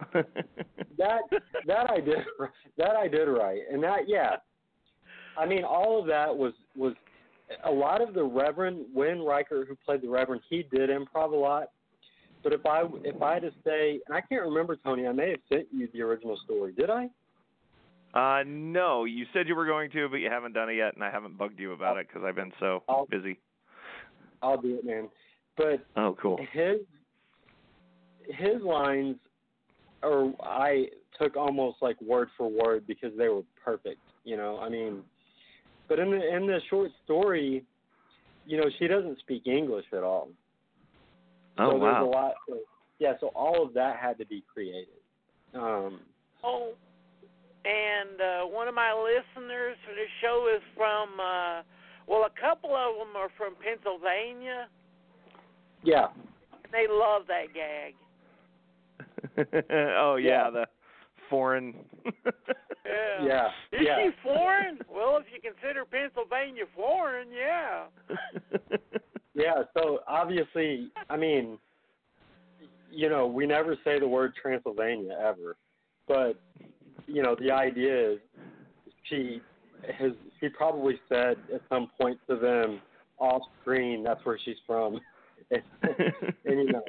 that that I did that I did right, and that yeah, I mean all of that was was a lot of the Reverend Win Riker who played the Reverend he did improv a lot, But if I if I had to say, and I can't remember, Tony, I may have sent you the original story. Did I? Uh, no, you said you were going to, but you haven't done it yet, and I haven't bugged you about it because I've been so I'll- busy. I'll do it, man. But Oh, cool. his his lines, or I took almost like word for word because they were perfect. You know, I mean, but in the in the short story, you know, she doesn't speak English at all. Oh, so there's wow. a lot. yeah, so all of that had to be created. Um, Oh, and uh, one of my listeners for the show is from, uh, well, a couple of them are from Pennsylvania, yeah, and they love that gag. oh yeah, Yeah. the foreign. Yeah. yeah, Is yeah. she foreign? well, if you consider Pennsylvania foreign, yeah. Yeah, so obviously, I mean, you know, we never say the word Transylvania ever, but you know, the idea is she has she probably said at some point to them off screen that's where she's from, and, and you know,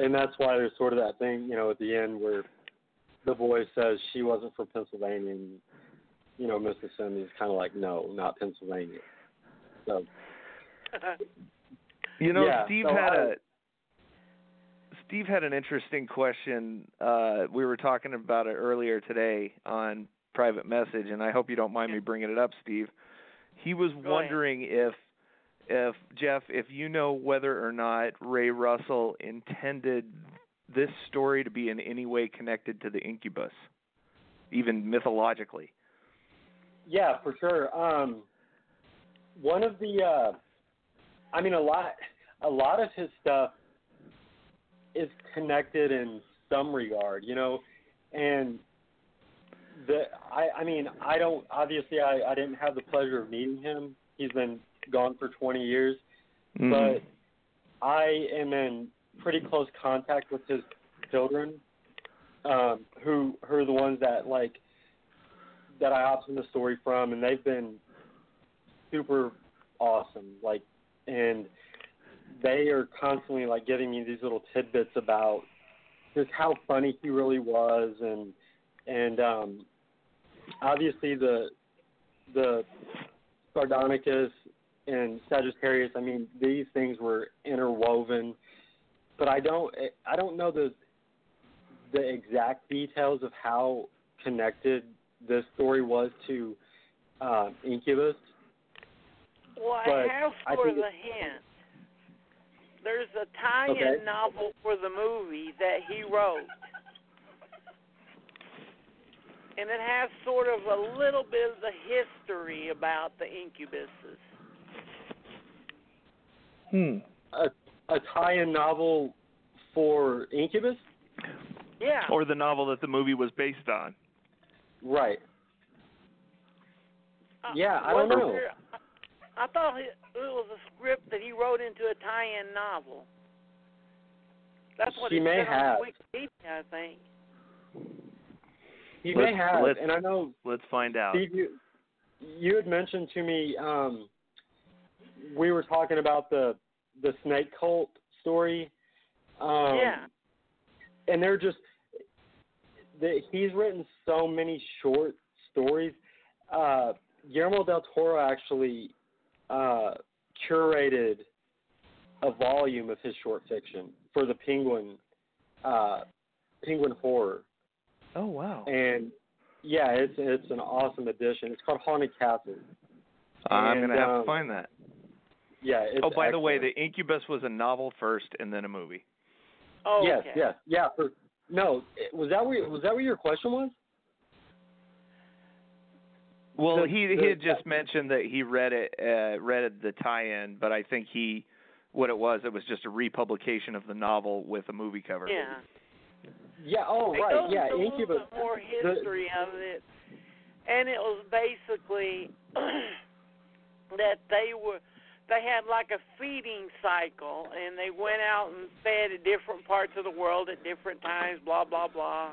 and that's why there's sort of that thing, you know, at the end where the boy says she wasn't from Pennsylvania, and you know, Mrs. Simmons is kind of like, no, not Pennsylvania. So You know, Yeah, Steve so had I- a Steve had an interesting question. Uh, we were talking about it earlier today on private message, and I hope you don't mind me bringing it up, Steve. He was ahead. wondering if if Jeff, if you know whether or not Ray Russell intended this story to be in any way connected to the incubus, even mythologically. Yeah, for sure. Um, one of the, uh, I mean, a lot, a lot of his stuff is connected in some regard, you know, and the, I, I mean, I don't, obviously, I, I didn't have the pleasure of meeting him. He's been gone for 20 years, Mhm. but I am in pretty close contact with his children, um, who who are the ones that like that I optioned the story from, and they've been super awesome. Like, and they are constantly like giving me these little tidbits about just how funny he really was, and and um, obviously the the Sardonicus and Sagittarius. I mean, these things were interwoven, but I don't I don't know the the exact details of how connected this story was to uh, Incubus. Well, I But have I sort of a hint. There's a tie-in Okay. novel for the movie that he wrote, and it has sort of a little bit of the history about the incubuses. Hmm. A, a tie-in novel for Incubus, Yeah. Or the novel that the movie was based on. right? Uh, yeah, I don't know. there- I thought it, it was a script that he wrote into a tie-in novel. That's what He it may said have. on Wikipedia, I think. He Let's- may have, let's- and I know Let's find out. Steve, you, you had mentioned to me um, we were talking about the the snake cult story. Um, yeah. and they're just the, he's written so many short stories. Uh, Guillermo del Toro actually uh, curated a volume of his short fiction for the Penguin uh, Penguin Horror, Oh wow. and yeah, it's it's an awesome edition. It's called Haunted Castle. I'm and, gonna have um, to find that. Yeah. It's Oh, by the way, the Incubus was a novel first and then a movie. Oh, yes, okay. yes, yeah. For, no, was that where was that what your question was? Well, The- he the- he had just mentioned that he read it, uh, read the tie-in, but I think he, what it was, it was just a republication of the novel with a movie cover. Yeah. Yeah. Oh, It right. goes Yeah, a little Incubus. bit more history of it, and it was basically that they were they had like a feeding cycle, and they went out and fed at different parts of the world at different times. Blah blah blah.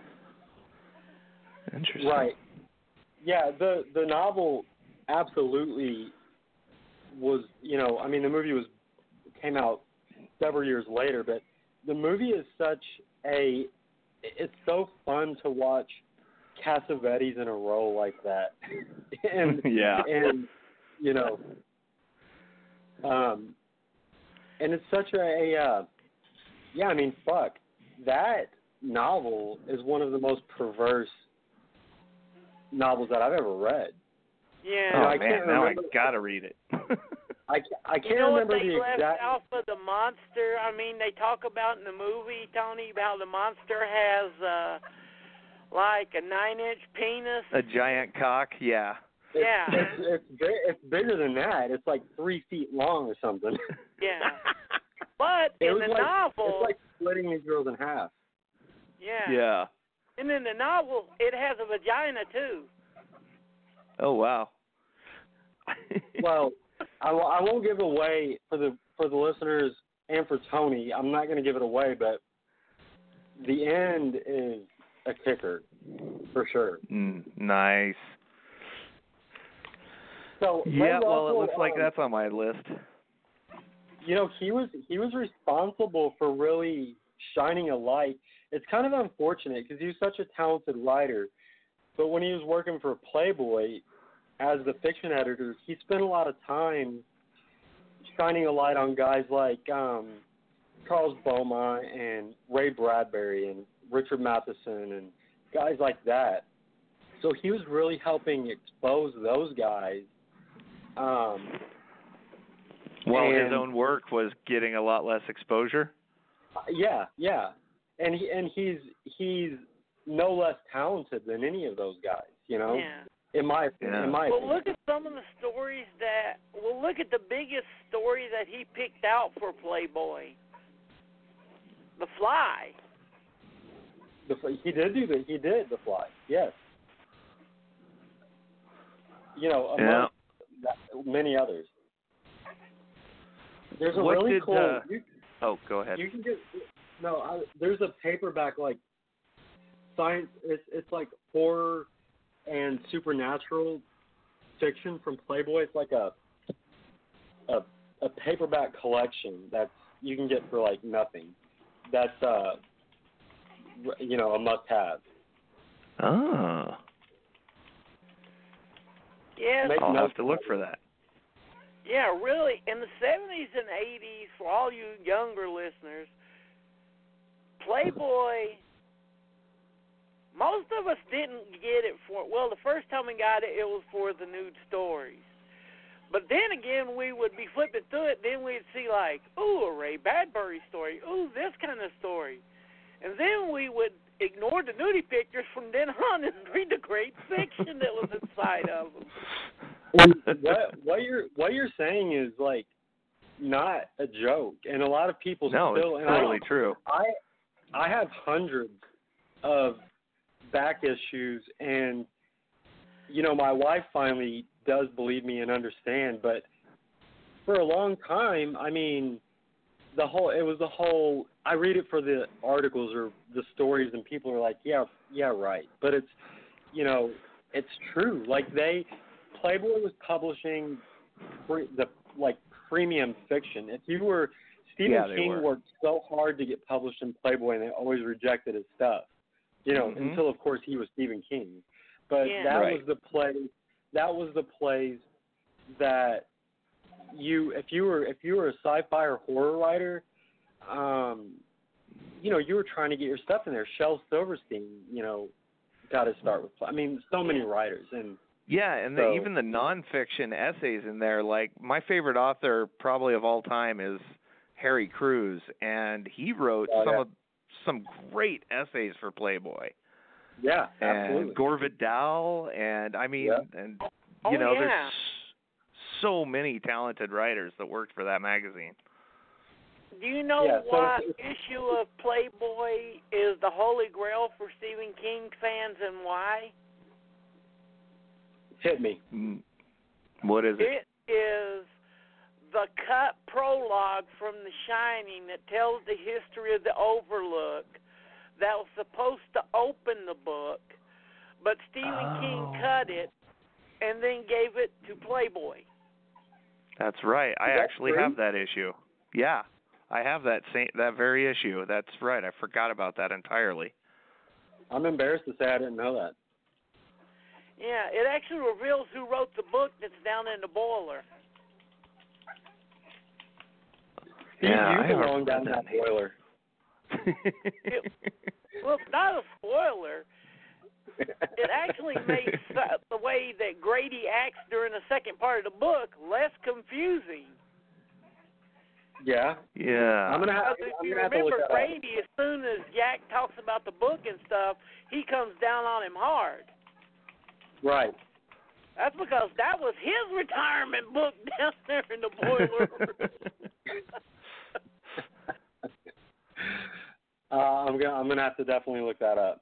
Interesting. Right. Yeah, the the novel absolutely was, you know, I mean the movie was came out several years later, but the movie is such a it's so fun to watch Cassavetes in a role like that. and Yeah. and you know um and it's such a, a uh yeah, I mean fuck. That novel is one of the most perverse novels that I've ever read. Yeah. Oh I man, can't now remember- I gotta read it. I, ca- I can't you know remember what they the left exact out for the monster? I mean, they talk about in the movie, Tony, about the monster has uh like a nine-inch penis. a giant cock, yeah. It's, Yeah. it's it's, it's bigger than that. It's like three feet long or something. Yeah. But It in the like, novel, it's like splitting these girls in half. yeah. Yeah. And in the novel, it has a vagina too. Oh wow. Well, I, w- I won't give away for the for the listeners and for Tony. I'm not going to give it away, but the end is a kicker for sure. Mm, nice. So Ray Yeah, well, it Russell, looks like um, that's on my list. you know he was he was responsible for really shining a light. It's kind of unfortunate because he was such a talented writer, but when he was working for Playboy as the fiction editor, he spent a lot of time shining a light on guys like um, Charles Beaumont and Ray Bradbury and Richard Matheson and guys like that. So he was really helping expose those guys. Um, While his own work was getting a lot less exposure. Yeah, yeah, and he and he's he's no less talented than any of those guys. You know, Yeah. in my Yeah. in my Well, opinion. look at some of the stories that. Well, look at the biggest story that he picked out for Playboy. The Fly. The, he did do the he did the fly. Yes. You know, among Yeah. that, many others. There's a What really did, cool. uh, you, Oh, go ahead. you can get no. I, there's a paperback like science. It's it's like horror and supernatural fiction from Playboy. It's like a a a paperback collection that's you can get for like nothing. That's uh you know a must have. Oh, Yeah, Make I'll note have to look for that. Yeah, really. In the 70s and 80s, for all you younger listeners, Playboy, most of us didn't get it for, well, the first time we got it, it was for the nude stories. But then again, we would be flipping through it, then we'd see, like, ooh, a Ray Bradbury story, ooh, this kind of story. And then we would ignore the nudie pictures from then on and read the great fiction that was inside of them. And what what you're what you're saying is like not a joke, and a lot of people No, still. it's and I- totally true. I I have hundreds of back issues, and you know my wife finally does believe me and understand. But for a long time, I mean, the whole it was the whole. I read it for the articles or the stories, and people are like, "Yeah, yeah, right." But it's you know, it's true. Like they, Playboy was publishing pre, the like premium fiction. If you were Stephen Yeah, King were. worked so hard to get published in Playboy, and they always rejected his stuff. You know, Mhm. until of course he was Stephen King. But Yeah. that Right. was the play. That was the plays that you, if you were, if you were a sci-fi or horror writer, um, you know, you were trying to get your stuff in there. Shel Silverstein, you know, got to start with. I mean, so many writers, and Yeah, and the, So- even the nonfiction essays in there, like my favorite author probably of all time is Harry Crews, and he wrote Oh, some yeah. of some great essays for Playboy. yeah, And absolutely. Gore Vidal, and I mean, Yeah. and Oh, you know, yeah. there's so many talented writers that worked for that magazine. Do you know Yeah, so what it's- issue of Playboy is the holy grail for Stephen King fans and why? Hit me. What is it? It is the cut prologue from The Shining that tells the history of the Overlook that was supposed to open the book, but Stephen King Oh. cut it and then gave it to Playboy. That's right. I that actually true? have that issue. Yeah. I have that same that very issue. That's right. I forgot about that entirely. I'm embarrassed to say I didn't know that. Yeah, it actually reveals who wrote the book that's down in the boiler. Steve, Yeah, you I haven't belong down that that boiler. Well, not a spoiler. It actually makes uh, the way that Grady acts during the second part of the book less confusing. Yeah. yeah. I'm gonna have, Because if I'm you gonna have to look remember. Grady, as soon as Jack talks about the book and stuff, he comes down on him hard. Right. That's because that was his retirement book down there in the boiler. uh, I'm gonna I'm gonna have to definitely look that up.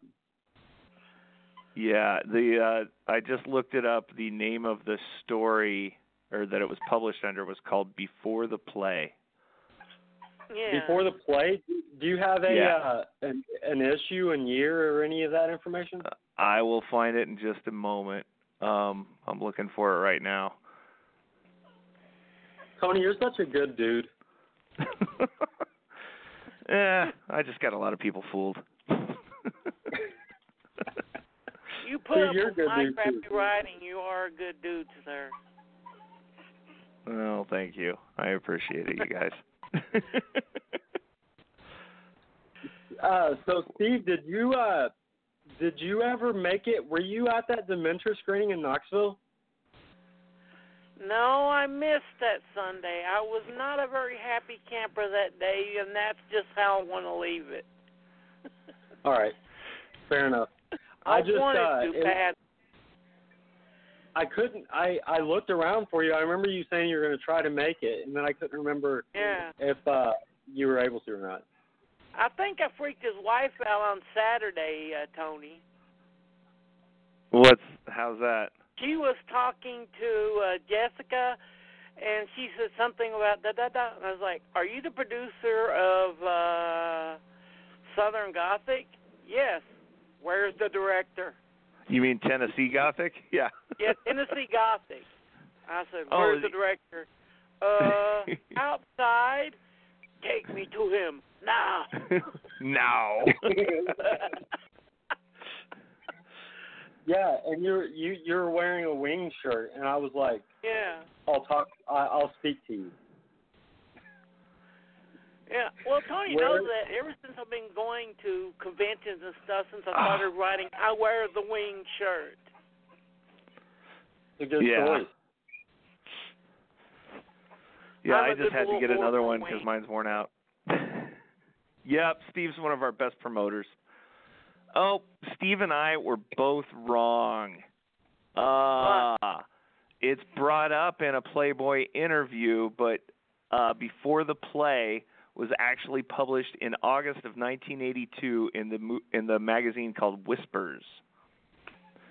Yeah, the uh I just looked it up. The name of the story or that it was published under was called Before the Play. yeah. Before the play, do you have a Yeah. uh, an, an issue and year or any of that information? I will find it in just a moment. Um I'm looking for it right now. Tony, you're such a good dude. eh, I just got a lot of people fooled. You put See, up you're with my crappy too. writing. You are a good dude, sir. well, thank you. I appreciate it, you guys. Uh, so Steve, did you uh, did you ever make it? Were you at that Dementor screening in Knoxville? No, I missed that Sunday. I was not a very happy camper that day, and that's just how I want to leave it. All right, fair enough. I, I just, wanted uh, to it- bad. I couldn't. I I looked around for you. I remember you saying you were going to try to make it, and then I couldn't remember Yeah. if uh, you were able to or not. I think I freaked his wife out on Saturday, uh, Tony. What's how's that? She was talking to uh, Jessica, and she said something about da da da. And I was like, "Are you the producer of uh, Southern Gothic?" Yes. Where's the director? You mean Tennessee Gothic? Yeah. Yeah, Tennessee Gothic. I said, Oh, "Where's the- the director?" Uh, outside. Take me to him now. now. Yeah, and you're you you're wearing a wing shirt, and I was like, yeah. I'll talk. I, I'll speak to you. Yeah, well, Tony Where- knows that ever since I've been going to conventions and stuff, since I started writing, I wear the wing shirt. It's a good Yeah. choice. Yeah, I'm I a just had to get another one because mine's worn out. yep, Steve's one of our best promoters. Oh, Steve and I were both wrong. Uh, it's brought up in a Playboy interview, but uh, before the play was actually published in August of 1982 in the mo- in the magazine called Whispers.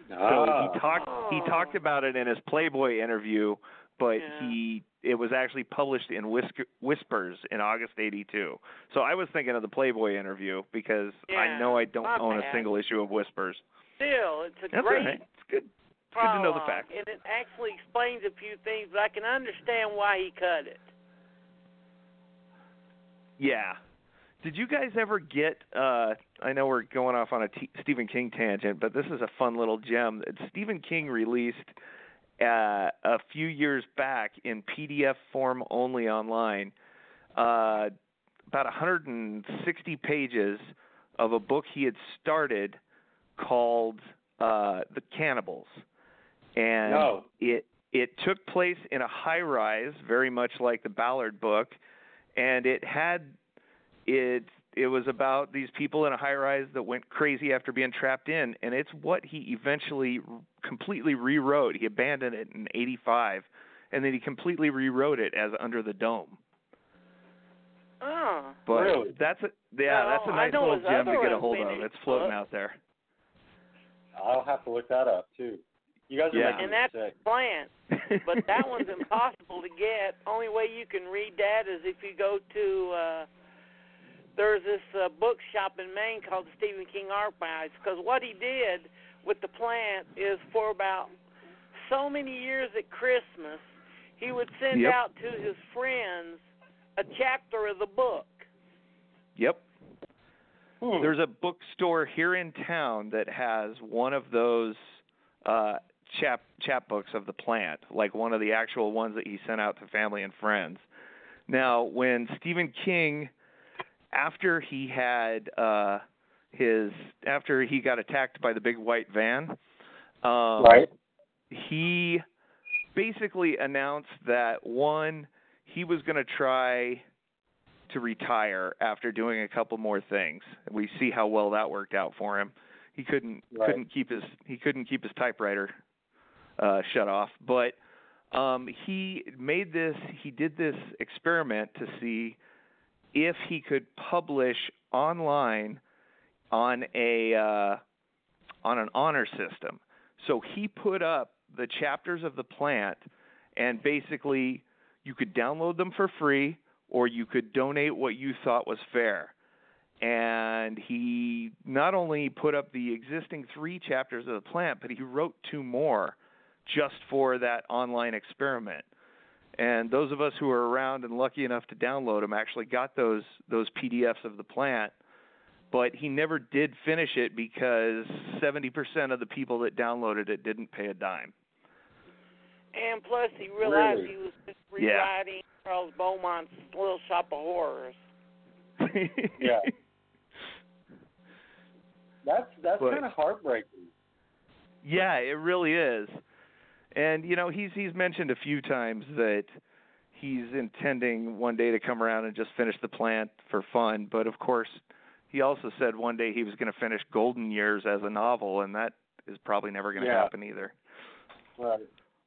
So Ah. he talked he talked about it in his Playboy interview, but Yeah. he it was actually published in Whisk- Whispers in August '82. So I was thinking of the Playboy interview because I know I don't own a single issue of Whispers. Still, it's a That's great right. It's good. It's good to know the facts. and it actually explains a few things, but I can understand why he cut it. Yeah. Did you guys ever get? uh I know we're going off on a T- Stephen King tangent, but this is a fun little gem. Stephen King released uh, a few years back in PDF form only online, uh, about 160 pages of a book he had started called uh, The Cannibals, and No. it it took place in a high rise, very much like the Ballard book, and it had it it was about these people in a high rise that went crazy after being trapped in and it's what he eventually completely rewrote he abandoned it in 85 and then he completely rewrote it as under the dome Oh. but Really? that's a yeah No, that's a nice know little his gem to get a hold of it's floating book. out there I'll have to look that up too. You guys are Yeah. making And that's sick. plant. But that one's impossible to get. Only way you can read that is if you go to uh there's this uh, bookshop in Maine called the Stephen King Archives because what he did with the plant is for about so many years at Christmas he would send Yep. out to his friends a chapter of the book. Yep. Hmm. There's a bookstore here in town that has one of those uh chap chapbooks of the plant, like one of the actual ones that he sent out to family and friends. Now, when Stephen King after he had uh his after he got attacked by the big white van, um right. he basically announced that one he was going to try to retire after doing a couple more things. We see how well that worked out for him. He couldn't Right. couldn't keep his he couldn't keep his typewriter uh shut off, but um he made this he did this experiment to see if he could publish online on a uh on an honor system. So he put up the chapters of the plant and basically you could download them for free or you could donate what you thought was fair. And he not only put up the existing three chapters of the plant, but he wrote two more just for that online experiment. And those of us who were around and lucky enough to download them actually got those those PDFs of the plant. But he never did finish it because 70% of the people that downloaded it didn't pay a dime. And plus, he realized Really? he was just Yeah. rewriting Charles Beaumont's Little Shop of Horrors. Yeah. That's that's kind of heartbreaking. Yeah, it really is. And you know, he's he's mentioned a few times that he's intending one day to come around and just finish the plant for fun, but of course, he also said one day he was going to finish Golden Years as a novel and that is probably never going to Yeah. happen either. Right.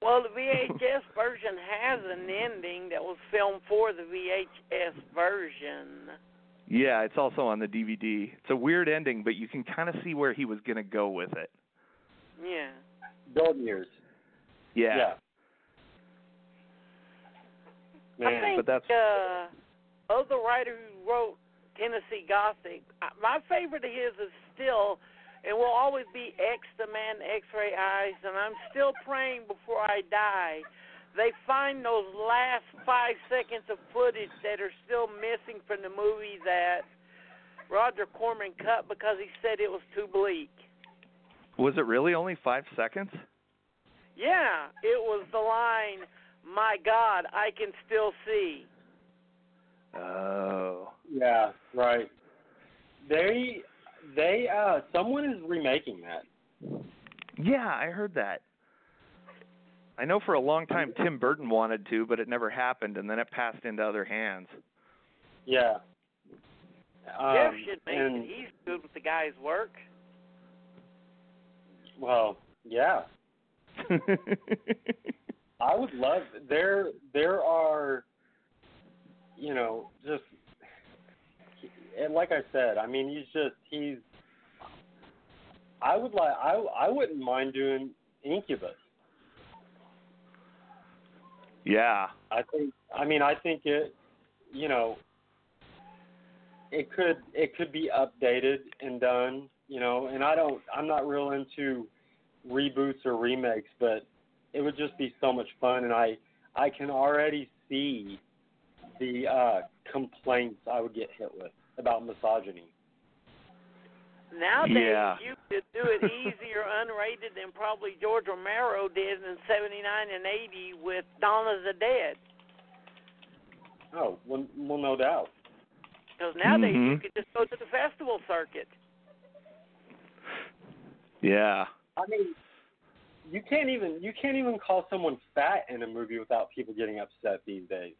Well, the VHS version has an ending that was filmed for the VHS version. Yeah, it's also on the DVD. It's a weird ending, but you can kind of see where he was going to go with it. Yeah. Golden years. Yeah. Yeah. I think but that's- uh, of the writer who wrote Tennessee Gothic, my favorite of his is still, and will always be X the Man, X-Ray Eyes, and I'm still praying before I die. They find those last five seconds of footage that are still missing from the movie that Roger Corman cut because he said it was too bleak. Was it really only 5 seconds? Yeah, it was the line, "My God, I can still see." Oh. yeah, right. They they uh someone is remaking that. Yeah, I heard that. I know for a long time Tim Burton wanted to, but it never happened, and then it passed into other hands. Yeah. Um, Jeff should make and, it. He's good with the guy's work. Well, yeah. I would love there there are you know, just and like I said, I mean he's just he's I would like I I wouldn't mind doing Incubus. yeah. I think I mean I think it you know it could it could be updated and done, you know, and I don't I'm not real into reboots or remakes, but it would just be so much fun and I I can already see the uh complaints I would get hit with about misogyny. Nowadays, Yeah. you could do it easier, unrated, than probably George Romero did in '79 and '80 with Dawn of the Dead. Oh, well, well no doubt. Because nowadays you Mhm. could just go to the festival circuit. Yeah. I mean, you can't even you can't even call someone fat in a movie without people getting upset these days.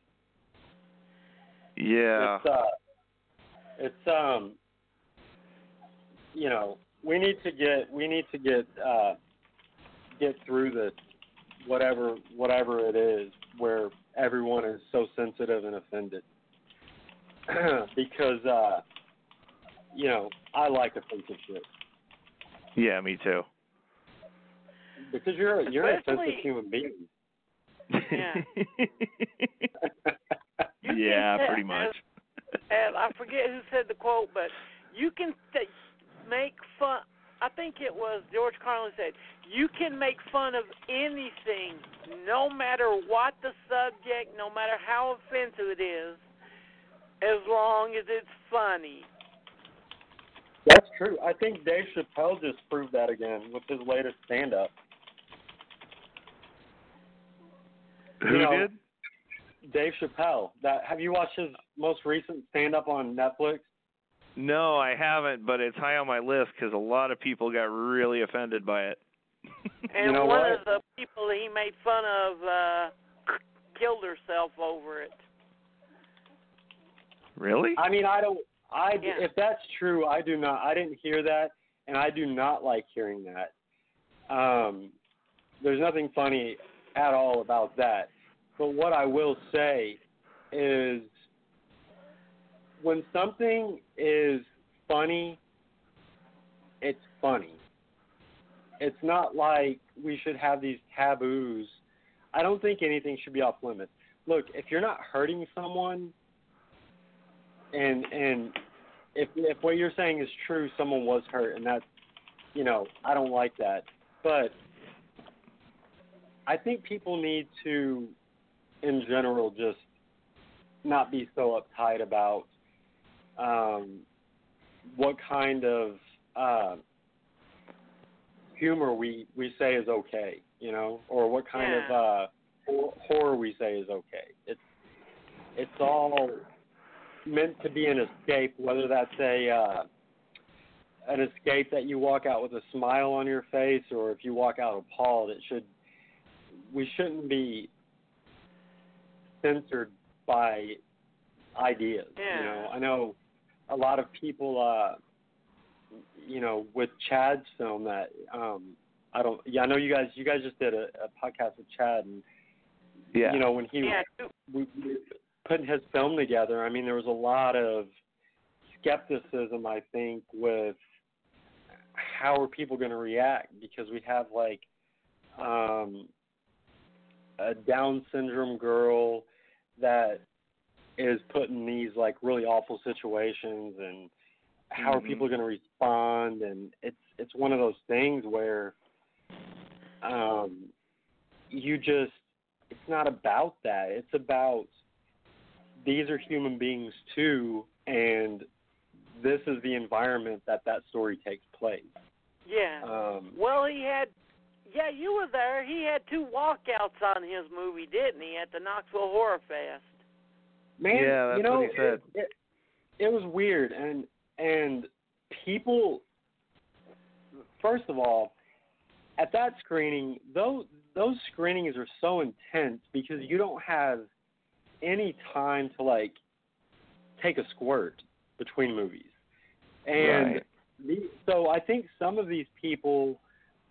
Yeah. It's uh, it's um, you know, we need to get we need to get uh, get through this whatever whatever it is where everyone is so sensitive and offended because uh, you know I like offensive shit Yeah, me too. Because you're a, you're an offensive Especially- human being. Yeah. Yeah, pretty much. And I forget who said the quote, but you can t- make fun. I think it was George Carlin said, "You can make fun of anything, no matter what the subject, no matter how offensive it is, as long as it's funny. That's true. I think Dave Chappelle just proved that again with his latest stand up. Who You know, did? Dave Chappelle. That have you watched his most recent stand up on Netflix? No, I haven't, but it's high on my list because a lot of people got really offended by it. And know one what? of the people he made fun of uh killed herself over it. Really? I mean, I don't. I Yeah. if that's true, I do not. I didn't hear that, and I do not like hearing that. Um, there's nothing funny at all about that. But what I will say is, when something is funny, it's funny. It's not like we should have these taboos. I don't think anything should be off limits. Look, if you're not hurting someone, and and if if what you're saying is true, someone was hurt, and that's you know I don't like that. But I think people need to, in general, just not be so uptight about um, what kind of uh, humor we we say is okay, you know, or what kind of uh, hor- horror we say is okay. It's it's all meant to be an escape, whether that's a uh, an escape that you walk out with a smile on your face, or if you walk out appalled. It should we shouldn't be censored by ideas. You know, I know a lot of people. uh you know, with Chad's film that um I don't yeah, I know you guys you guys just did a, a podcast with Chad and Yeah. you know when he Yeah, we, we putting his film together, I mean, there was a lot of skepticism, I think, with how are people going to react because we have like um, a Down syndrome girl that is put in these like really awful situations, and how are Mhm. people going to respond? And it's it's one of those things where um, you just it's not about that. It's about these are human beings too, and this is the environment that that story takes place. yeah. Um, Well, he had. Yeah, you were there. He had two walkouts on his movie, didn't he, at the Knoxville Horror Fest? man, Yeah, that's you know, what he said. It, it, it was weird, and and people. First of all, at that screening, those those screenings are so intense because you don't have any time to like take a squirt between movies, and Right. the, so I think some of these people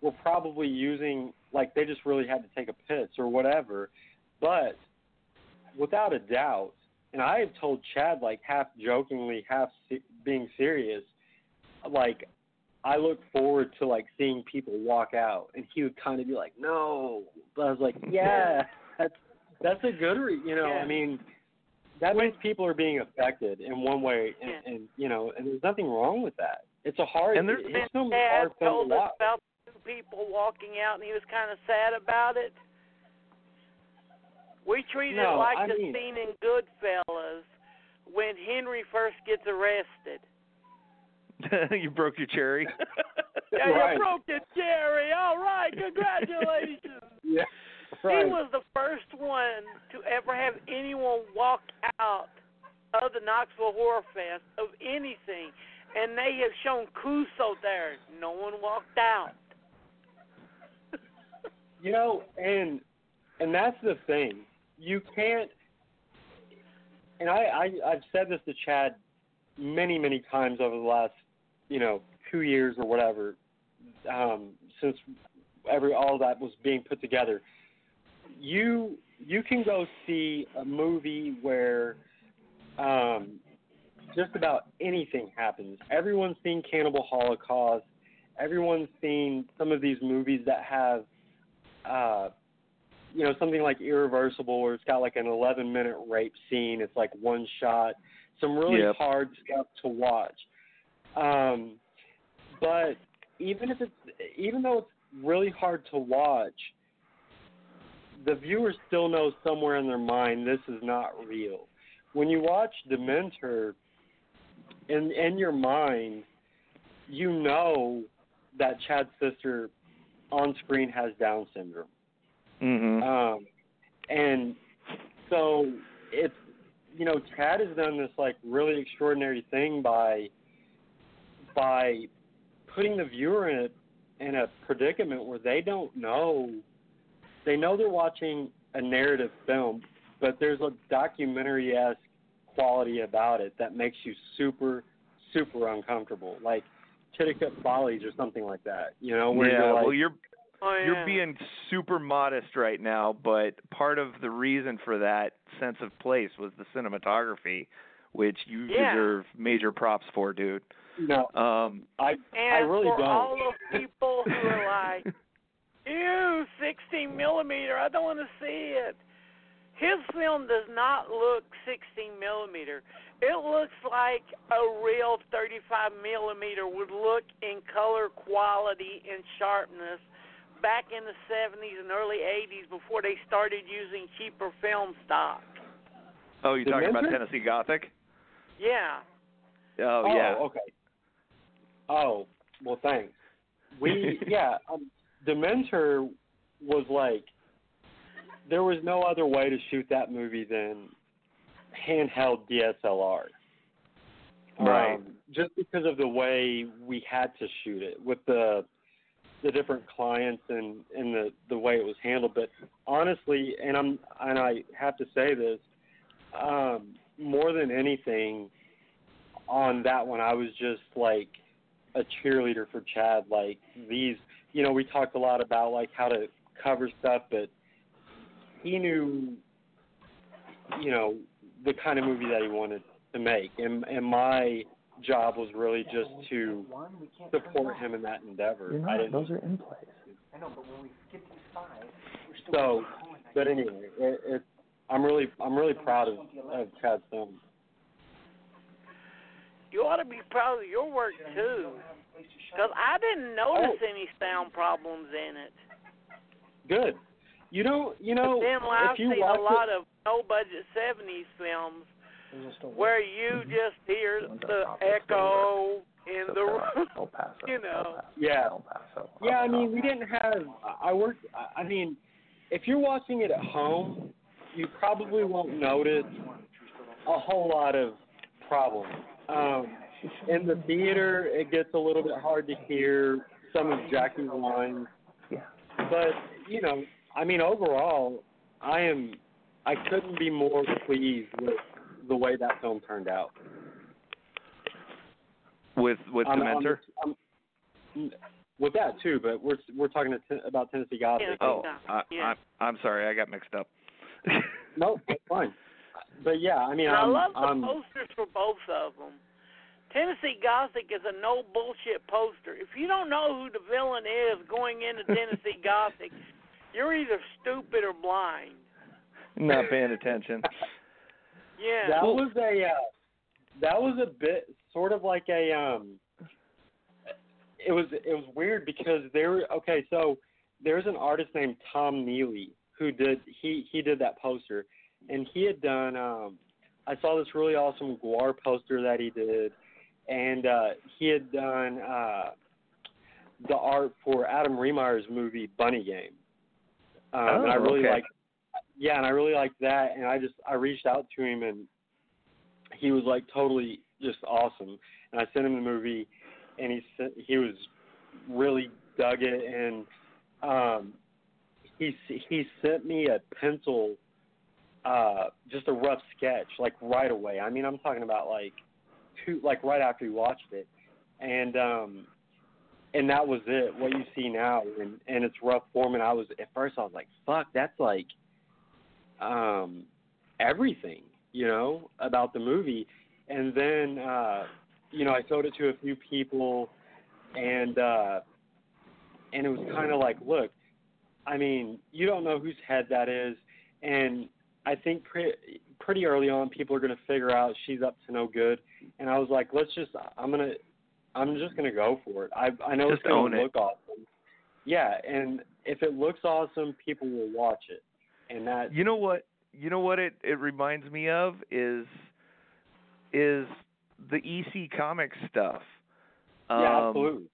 were probably using like they just really had to take a piss or whatever, but without a doubt, and I have told Chad like half jokingly, half se- being serious, like I look forward to like seeing people walk out, and he would kind of be like, "No," but I was like, "Yeah, that's that's a good, re-, you know." Yeah. I mean, that means people are being affected in one way, and, Yeah. and you know, and there's nothing wrong with that. It's a hard, And there's- it's no hard film to watch. about two people walking out, and he was kind of sad about it. We treat it like I the mean- scene in Goodfellas when Henry first gets arrested. you broke your cherry. Yeah, Right. you broke it, Jerry. All right, congratulations. Yeah, He was the first one to ever have anyone walk out of the Knoxville Horror Fest of anything. And they have shown Crusoe there. No one walked out. You know, and and that's the thing. You can't. And I, I I've said this to Chad many many times over the last you know two years or whatever um, since every all that was being put together. You you can go see a movie where um, just about anything happens. Everyone's seen Cannibal Holocaust. Everyone's seen some of these movies that have uh, you know, something like Irreversible, where it's got like an 11 minute rape scene. It's like one shot. Some really Yep. hard stuff to watch. Um, but even if it's, even though it's really hard to watch, the viewer still knows somewhere in their mind this is not real. when you watch Dementor, in in your mind, you know that Chad's sister on screen has Down syndrome. Mhm. Um, and so it's you know Chad has done this like really extraordinary thing by by putting the viewer in a in a predicament where they don't know they know they're watching a narrative film, but there's a documentary esque quality about it that makes you super super uncomfortable, like Titicut Follies or something like that. You know, where yeah, you're like, well, you're Oh, yeah. you're being super modest right now, but part of the reason for that sense of place was the cinematography, which you Yeah. deserve major props for, dude. no, Um, I And I really for don't. all those people who are like, ew, 16 millimeter, I don't want to see it. His film does not look 16 millimeter. It looks like a real 35 millimeter would look in color quality and sharpness back in the 70s and early 80s before they started using cheaper film stock. oh, you're talking about Tennessee Gothic? Yeah. Oh, yeah. okay. Oh, well, thanks. We yeah, um, Dementor was like there was no other way to shoot that movie than handheld DSLR. Right. Um, just because of the way we had to shoot it with the the different clients and and the the way it was handled. But honestly, and I'm and I have to say this, um, more than anything, on that one, I was just like a cheerleader for Chad. Like these, you know, we talked a lot about like how to cover stuff, but he knew, you know, the kind of movie that he wanted to make, and and my job was really just to support him in that endeavor. I didn't, Those are in place. so, but anyway, it, it, I'm really I'm really proud of of Chad's film. You ought to be proud of your work too, because I didn't notice Oh. any sound problems in it. Good. You know, you know, but then I've if you seen watch a lot it, of no budget '70s films where you just hear the echo in the room. El Paso. You know. yeah, El Paso. yeah. I mean, we didn't have. I worked. I mean, if you're watching it at home, you probably won't notice a whole lot of problems. Um, in the theater, it gets a little bit hard to hear some of Jackie's lines. Yeah. But you know, I mean, overall, I am. I couldn't be more pleased with the way that film turned out. With with I'm- I'm- Dementor? I'm- um, with that too, but we're we're talking to ten, about Tennessee Gothic. Yeah. Oh, Yeah. I, Yeah. I, I'm sorry, I got mixed up. No, it's fine. But yeah, I mean, And I I'm, love the I'm, posters for both of them. Tennessee Gothic is a no bullshit poster. If you don't know who the villain is going into Tennessee Gothic, you're either stupid or blind. Not paying attention. Yeah. that was a uh, that was a bit sort of like a um. It was it was weird because there okay so there's an artist named Tom Neely who did he he did that poster and he had done um I saw this really awesome GWAR poster that he did and uh he had done uh the art for Adam Rehmeier's movie Bunny Game. Um and I Oh, really okay. liked yeah, and I really liked that and I just I reached out to him and he was like totally just awesome. And I sent him the movie and he sent, he was really dug it and um he he sent me a pencil uh just a rough sketch like right away. I mean, I'm talking about like two like right after we watched it. And um and that was it. What you see now and and it's rough form and I was at first I was like, "Fuck, that's like um everything, you know, about the movie." And then uh you know, I showed it to a few people and uh and it was kind of like, look, I mean, you don't know whose head that is, and I think pre- pretty early on people are going to figure out she's up to no good. And I was like, let's just, I'm gonna, I'm just gonna go for it. I I know Just it's gonna own it. look awesome. Yeah, and if it looks awesome, people will watch it, and that You know what? you know what it it reminds me of is is the EC Comics stuff. Um, yeah, absolutely.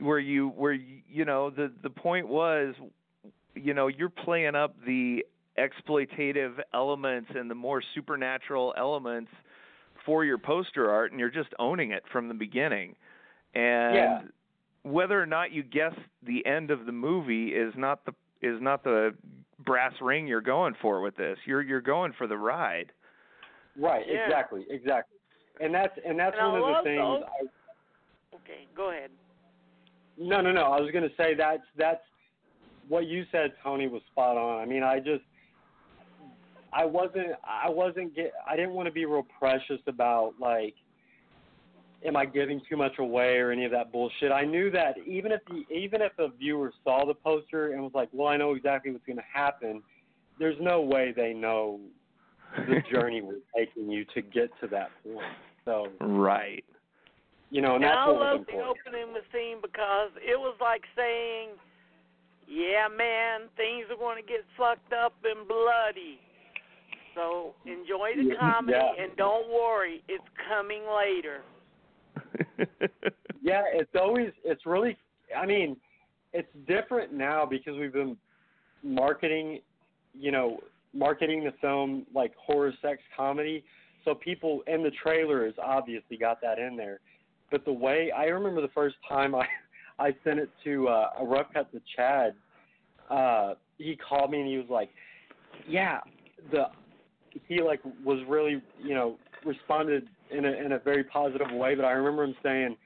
Where you where you, you know the the point was, you know, you're playing up the exploitative elements and the more supernatural elements for your poster art, and you're just owning it from the beginning. And Yeah. whether or not you guess the end of the movie is not the is not the brass ring you're going for with this. You're you're going for the ride. Right, Yeah. exactly, exactly. And that's and that's And I one of the things those- I Okay, go ahead. No, no, no. I was going to say that's that's what you said, Tony, was spot on. I mean, I just I wasn't I wasn't get I didn't want to be real precious about like am I giving too much away or any of that bullshit. I knew that even if the even if a viewer saw the poster and was like, "Well, I know exactly what's going to happen." There's no way they know the journey we're taking you to get to that point. So, Right. you know, and And that's I what was love the important. opening scene because it was like saying, "Yeah, man, things are going to get fucked up and bloody." So enjoy the comedy yeah. and don't worry, it's coming later. Yeah, it's always it's really I mean, it's different now because we've been marketing, you know, marketing the film like horror sex comedy. So people and the trailer trailers obviously got that in there. But the way I remember the first time I I sent it to uh, a rough cut to Chad, uh, he called me and he was like, "Yeah, the he like was really you know responded in a in a very positive way." But I remember him saying,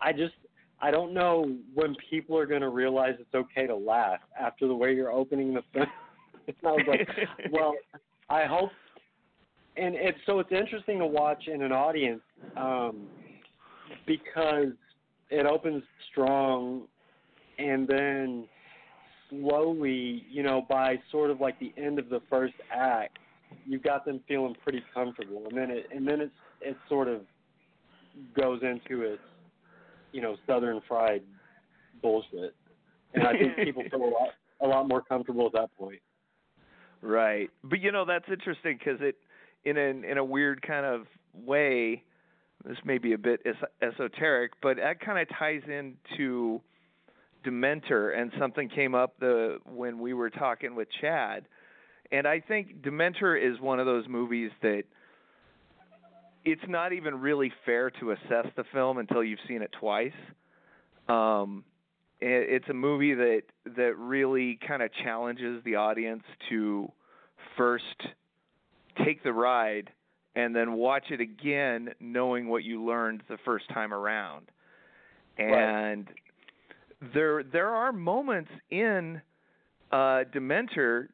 "I just I don't know when people are going to realize it's okay to laugh after the way you're opening the film." and I was like, "Well, I hope." And it's so it's interesting to watch in an audience um, because it opens strong, and then slowly, you know, by sort of like the end of the first act, you've got them feeling pretty comfortable, and then it and then it's it sort of goes into its you know southern fried bullshit, and I think people feel a lot a lot more comfortable at that point. Right. But you know that's interesting because it, in an in a weird kind of way, this may be a bit es- esoteric, but that kind of ties into Dementor, and something came up the when we were talking with Chad, and I think Dementor is one of those movies that it's not even really fair to assess the film until you've seen it twice. Um, it, it's a movie that that really kind of challenges the audience to first take the ride and then watch it again knowing what you learned the first time around. And there there are moments in uh Dementor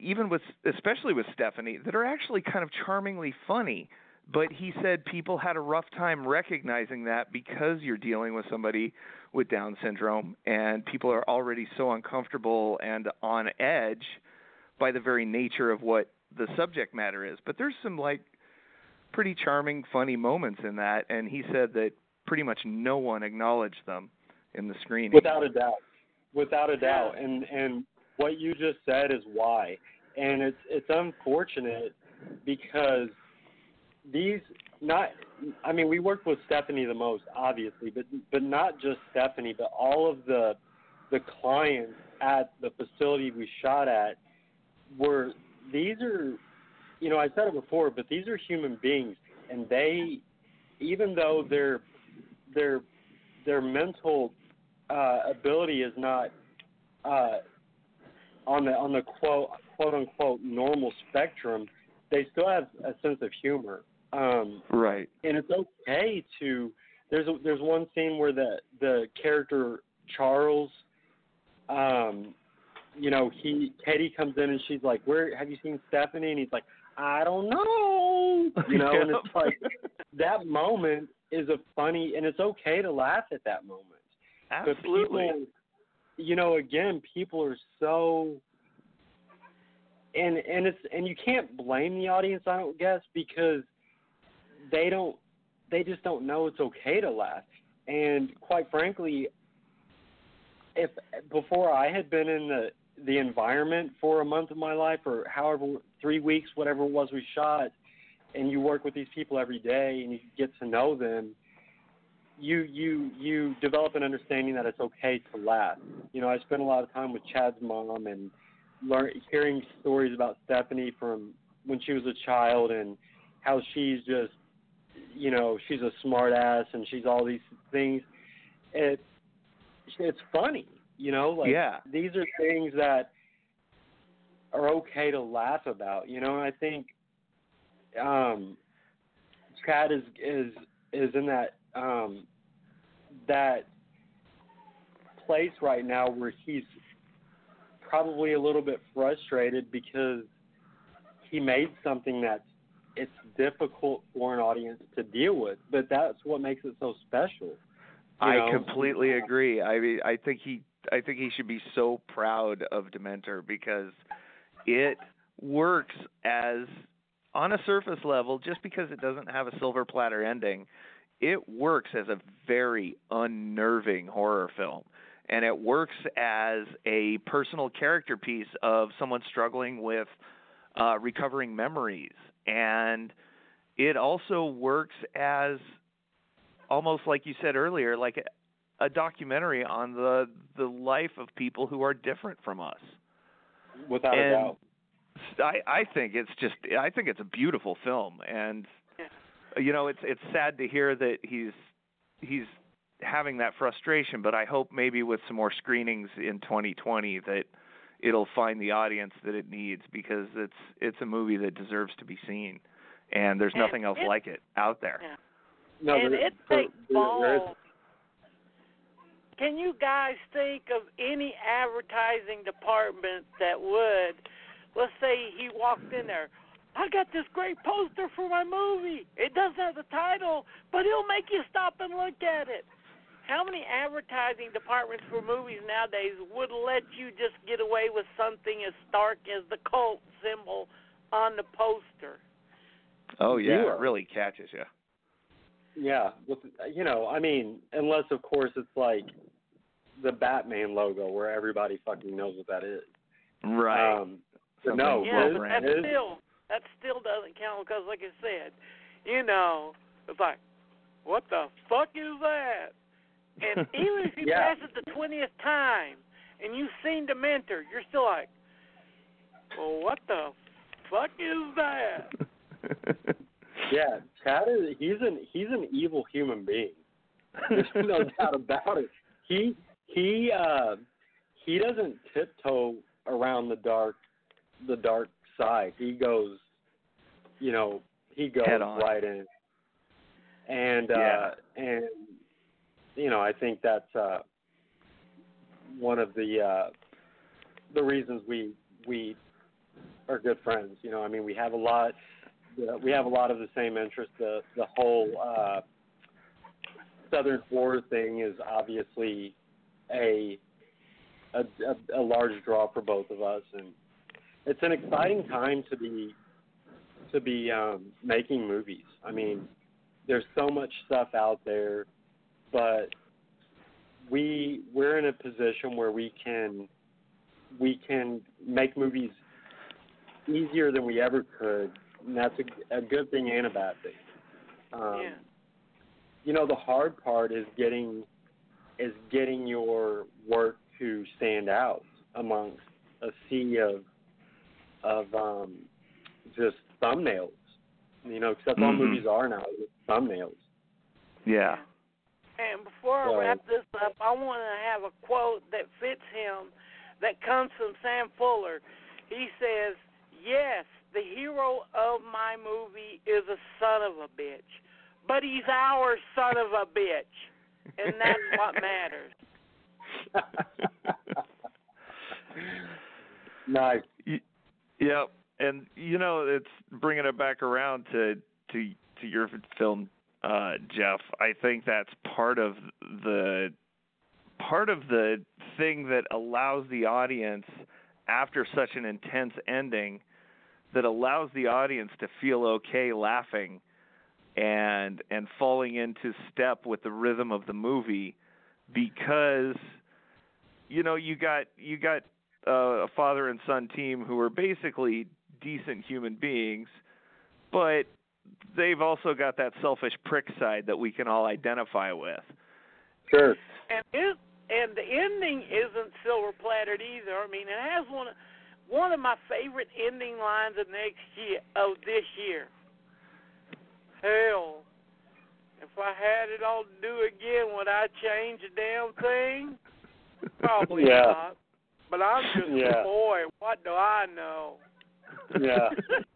even with especially with Stephanie that are actually kind of charmingly funny but he said people had a rough time recognizing that because you're dealing with somebody with Down syndrome and people are already so uncomfortable and on edge by the very nature of what the subject matter is. But there's some like pretty charming, funny moments in that, and he said that pretty much no one acknowledged them in the screening. Without a doubt. Without a doubt. And and what you just said is why. And it's it's unfortunate because these not I mean we worked with Stephanie the most obviously, but but not just Stephanie, but all of the the clients at the facility we shot at were these are you know, I said it before, but these are human beings and they even though their their their mental uh, ability is not uh, on the on the quote quote unquote normal spectrum, they still have a sense of humor. Um, right. and it's okay to there's a, there's one scene where the the character Charles um you know he Katie comes in and she's like where have you seen Stephanie and he's like I don't know you know and it's like that moment is a funny and it's okay to laugh at that moment Absolutely. people you know again people are so and and it's and you can't blame the audience I don't guess because they don't they just don't know it's okay to laugh and quite frankly if before I had been in the the environment for a month of my life or however three weeks, whatever it was we shot, and you work with these people every day and you get to know them, you you you develop an understanding that it's okay to laugh. You know, I spent a lot of time with Chad's mom and learn hearing stories about Stephanie from when she was a child and how she's just you know she's a smart ass and she's all these things. It it's funny, you know. Like Yeah. these are things that are okay to laugh about. You know, and I think um, Chad is is is in that um, that place right now where he's probably a little bit frustrated because he made something that's it's difficult for an audience to deal with, but that's what makes it so special. I know? completely agree. I mean, I think he, I think he should be so proud of Dementer because it works as on a surface level. Just because it doesn't have a silver platter ending, it works as a very unnerving horror film, and it works as a personal character piece of someone struggling with uh, recovering memories, and it also works as almost like you said earlier, like a, a documentary on the the life of people who are different from us. Without a doubt. I I think it's just I think it's a beautiful film, and you know it's it's sad to hear that he's he's having that frustration, but I hope maybe with some more screenings in 2020 that it'll find the audience that it needs because it's it's a movie that deserves to be seen, and there's And nothing else it- like it out there. No, and there- it takes there- there is- balls. Can you guys think of any advertising department that would, let's say he walked in there, I got this great poster for my movie. It doesn't have the title, but it'll make you stop and look at it. How many advertising departments for movies nowadays would let you just get away with something as stark as the cult symbol on the poster? Oh yeah, Zero. it really catches you. Yeah, with you know, I mean, unless of course it's like the Batman logo where everybody fucking knows what that is. Right. Um, but no, Yeah, but that still that still doesn't count because, like I said, you know, it's like, what the fuck is that? And even if you Yeah. pass it the twentieth time and you've seen Dementer, you're still like, well, what the fuck is that? yeah, Chad is he's an he's an evil human being. There's no doubt about it. He he uh he doesn't tiptoe around the dark the dark side. He goes you know, he goes right in. And uh Yeah. and you know, I think that's uh one of the uh the reasons we we are good friends. You know, I mean, we have a lot we have a lot of the same interests. The the whole uh, southern horror thing is obviously a, a a a large draw for both of us, and it's an exciting time to be to be um, making movies. I mean, there's so much stuff out there, but we we're in a position where we can we can make movies easier than we ever could, and that's a, a good thing and a bad thing. Um, yeah. You know, the hard part is getting is getting your work to stand out amongst a sea of of um, just thumbnails. You know, except all Mhm. movies are now just thumbnails. yeah. And before So- I wrap this up, I want to have a quote that fits him that comes from Sam Fuller. He says, Yes, the hero of my movie is a son of a bitch, but he's our son of a bitch. And that's what matters. nice. Y- Yep, and you know it's bringing it back around to to to your film, uh, Jeff. I think that's part of the part of the thing that allows the audience after such an intense ending that allows the audience to feel okay laughing and and falling into step with the rhythm of the movie because you know you got you got uh, a father and son team who are basically decent human beings, but they've also got that selfish prick side that we can all identify with. Sure. And it and the ending isn't silver plattered either. I mean, it has one of one of my favorite ending lines of next year of this year. Hell, if I had it all to do again, would I change a damn thing? Probably Yeah. not. But I'm just Yeah. a boy. What do I know? Yeah.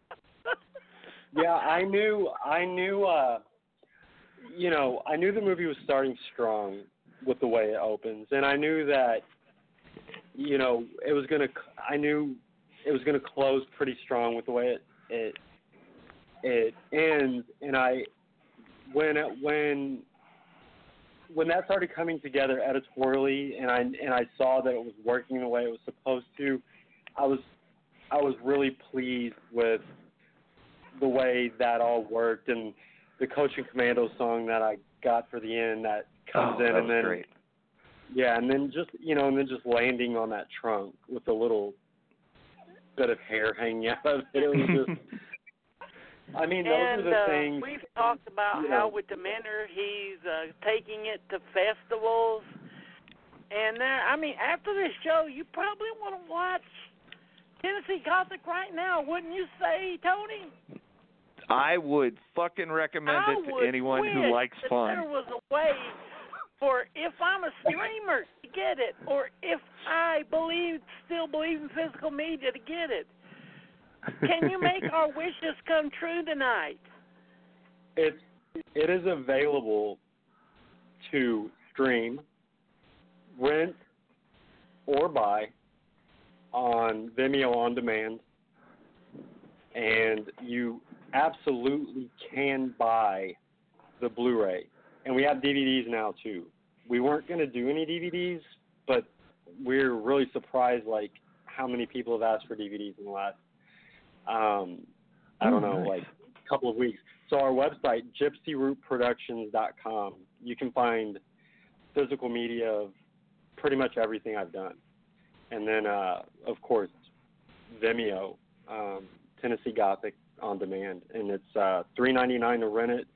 yeah, I knew I knew uh you know, I knew the movie was starting strong with the way it opens and I knew that you know, it was going to I knew it was to close pretty strong with the way it it it ends and I when when when that started coming together editorially and I and I saw that it was working the way it was supposed to, I was I was really pleased with the way that all worked and the Coaching Commando song that I got for the end that comes oh, in that and then great. yeah, and then just you know, and then just landing on that trunk with a little bit of hair hanging out of it. It was just I mean, those and are the uh, things we've talked about you how know. with Dementer he's uh, taking it to festivals. And there, I mean, after this show, you probably want to watch Tennessee Gothic right now, wouldn't you say, Tony? I would fucking recommend I it to anyone who likes that fun. There was a way for if I'm a streamer to get it, or if I believe, still believe in physical media to get it. Can you make our wishes come true tonight? It's it is available to stream, rent, or buy on Vimeo on demand, and you absolutely can buy the Blu-ray. And we have DVDs now too. We weren't going to do any DVDs, but we're really surprised like how many people have asked for DVDs in the last um I don't know, like a couple of weeks. So our website, gypsyrootproductions.com, you can find physical media of pretty much everything I've done. And then, uh, of course, Vimeo, um, Tennessee Gothic on demand, and it's uh, three ninety nine to rent it,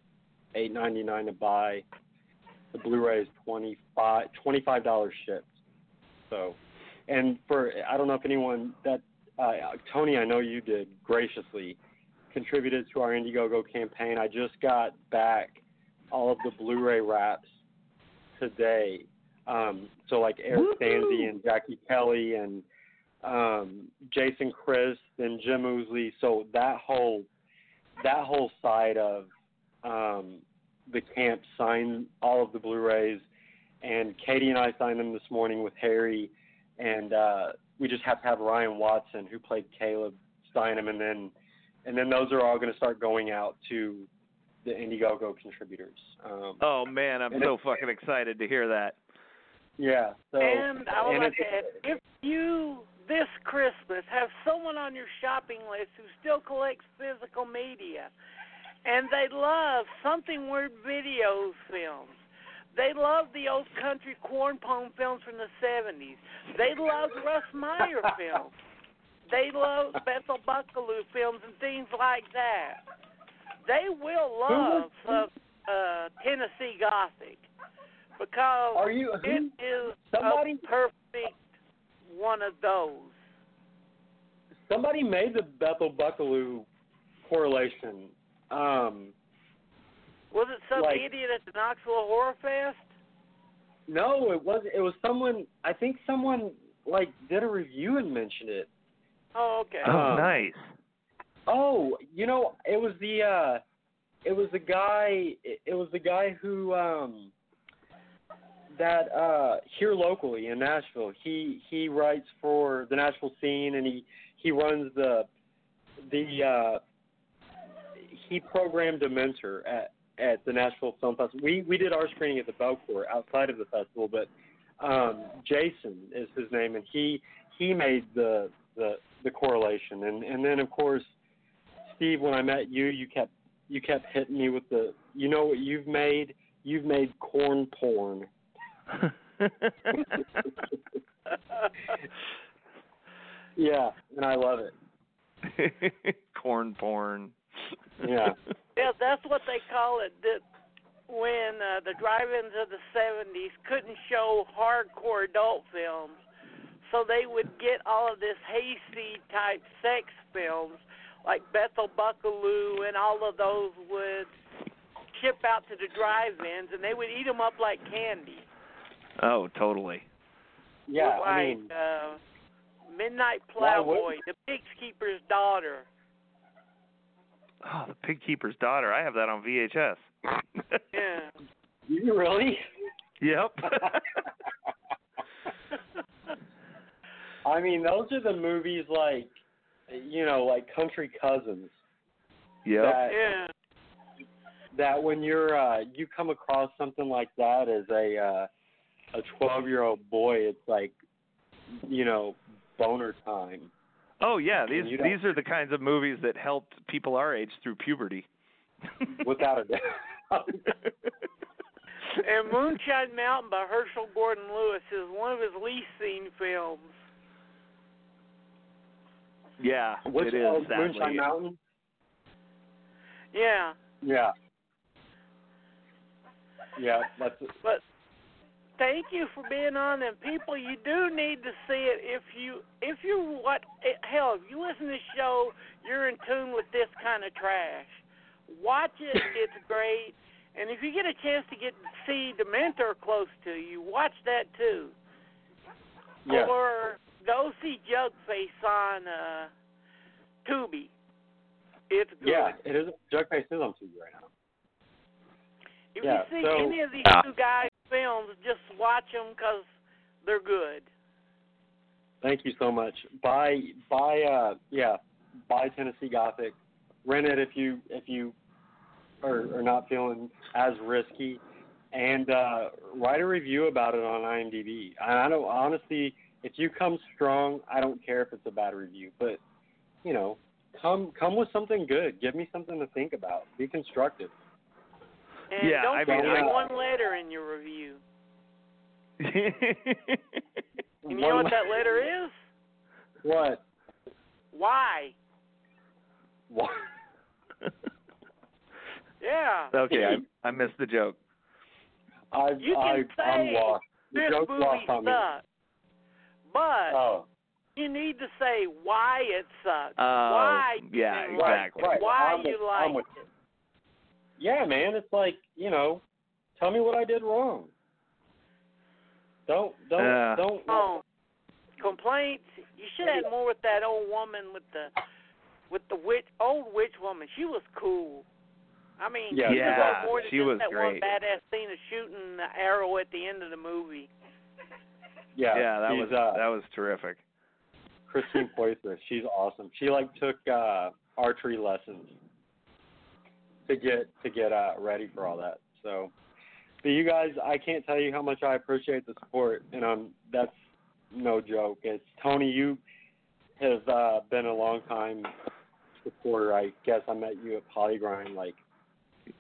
eight ninety nine to buy. The Blu-ray is twenty five twenty five dollars shipped. So, and for I don't know if anyone that uh, Tony, I know you did graciously contributed to our Indiegogo campaign. I just got back all of the Blu-ray wraps today. Um, so like Eric Stanze and Jackie Kelly and um, Jason Christ and Jim Oosley. So that whole that whole side of um, the camp signed all of the Blu-rays, and Katie and I signed them this morning with Harry, and uh, we just have to have Ryan Watson, who played Caleb, sign them, and then and then those are all going to start going out to the Indiegogo contributors. Um, Oh man, I'm so fucking excited to hear that. yeah. So and I would and like to add, if you this Christmas have someone on your shopping list who still collects physical media, and they love something weird videos films. They love the old country corn pone films from the seventies. They love Russ Meyer films. They love Bethel Buckalew films and things like that. They will love uh, uh, Tennessee Gothic because Are you it who, is somebody- a perfect one of those. somebody made the Bethel Buckalew correlation. Um, Was it some Like- idiot at the Knoxville Horror Fest? no, it was it was someone. I think someone like did a review and mentioned it. Oh, okay. Oh, Um, nice. Oh, you know, it was the uh it was the guy it, it was the guy who um that uh here locally in Nashville. He he writes for the Nashville scene and he he runs the the uh he programmed Dementer at at the Nashville Film Festival. We we did our screening at the Belcourt outside of the festival, but um Jason is his name and he he made the the the correlation and and then of course Steve when I met you you kept you kept hitting me with the you know what you've made you've made corn porn Yeah, and I love it. Corn porn. Yeah. Yeah, that's what they call it. That when uh, the drive-ins of the '70s couldn't show hardcore adult films, so they would get all of this hasty type sex films, like Bethel Buckalew, and all of those would ship out to the drive-ins, and they would eat them up like candy. Oh, totally. Yeah, like I mean, uh, Midnight Plowboy, The Pig's Keeper's Daughter. Oh, the pig keeper's daughter. I have that on VHS. Yeah. you really? yep. I mean, those are the movies like, you know, like Country Cousins. yep. That, Yeah. that when you're uh you come across something like that as a uh a 12 year old boy it's like you know boner time Oh yeah, these And you don't- these are the kinds of movies that helped people our age through puberty. without a doubt And Moonshine Mountain by Herschell Gordon Lewis is one of his least seen films. yeah, Which it is sadly. Moonshine Mountain Yeah. yeah yeah that's But thank you for being on and people you do need to see it. If you if you what eh, hell if you listen to this show you're in tune with this kind of trash. Watch it it's great. And if you get a chance to get see Dementer close to you watch that too. Yeah. Or go see jugface on uh tubi. It's good. Yeah it is Jugface is on TV right now. If yeah, you see so- any of these Yeah. two guys films just watch them because they're good thank you so much buy buy uh yeah buy Tennessee Gothic rent it if you if you are, are not feeling as risky and uh write a review about it on IMDb. I don't honestly if you come strong, I don't care if it's a bad review, but you know, come come with something good. Give me something to think about. Be constructive. And Yeah, don't I put mean, just I- one letter in your review. And you know what that letter is? What? Why? What? Yeah. okay, I I missed the joke. I've, You can I've, I'm say lost. The This joke's movie lost on me. sucks. But Oh, you need to say why it sucks. Oh, why yeah, exactly. it, Right, Why I'm you with- like I'm with it. Yeah, man. It's like you know, tell me what I did wrong. Don't don't Yeah. don't. Oh, complaints. You should have had more with that old woman with the with the witch old witch woman. She was cool. I mean, Yeah, she Yeah, deserved more than she just was that great. one badass scene of shooting the arrow at the end of the movie. Yeah, yeah, that was uh, that was terrific. Christine Poitras. She's awesome. She like took uh archery lessons to get to get uh ready for all that. So, but you guys, I can't tell you how much I appreciate the support, and um, that's no joke. It's Tony. You have uh been a long time supporter. I guess I met you at PollyGrind like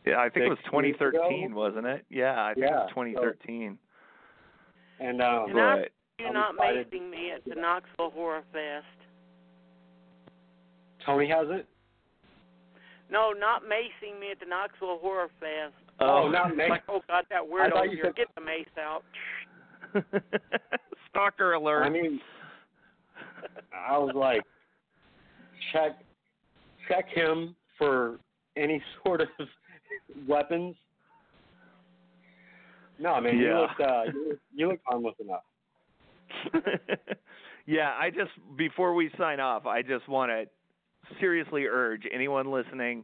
Yeah, I think it was Six years ago? 2013, wasn't it? Yeah, I think it was 2013. and um And I- But You're I'm not excited. macing me at the Knoxville Horror Fest. Tony hasn't. No, not macing me at the Knoxville Horror Fest. Oh, not It's me. like, oh God, that I weirdo thought here. said- Get the mace out. Stalker alert. I mean, I was like, check, check him for any sort of weapons. No, man, you Yeah. looked, uh, you look, you look harmless enough. yeah, I just before we sign off, I just want to seriously urge anyone listening